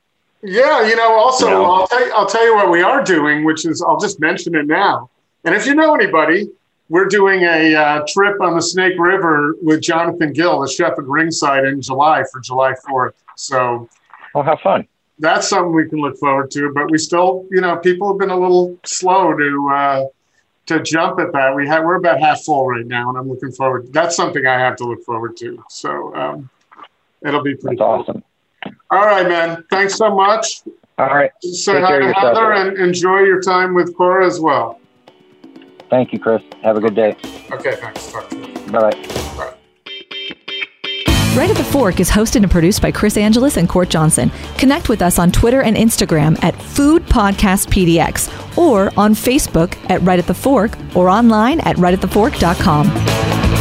Yeah, you know, also, know? I'll, tell you, I'll tell you what we are doing, which is, I'll just mention it now. And if you know anybody, we're doing a uh, trip on the Snake River with Jonathan Gill, the chef at Ringside, in July for July 4th. So Oh, how fun! that's something we can look forward to. But we still, you know, people have been a little slow to uh, to jump at that. We have we're about half full right now, and I'm looking forward. That's something I have to look forward to. So um, it'll be pretty cool. awesome. All right, man. Thanks so much. All right. Say Take hi to. Heather and enjoy your time with Cora as well. Thank you, Chris. Have a good day. Okay, thanks. Talk to you. Bye bye. Bye. Right at the Fork is hosted and produced by Chris Angeles and Court Johnson. Connect with us on Twitter and Instagram at Food Podcast PDX or on Facebook at Right at the Fork or online at rightatthefork.com.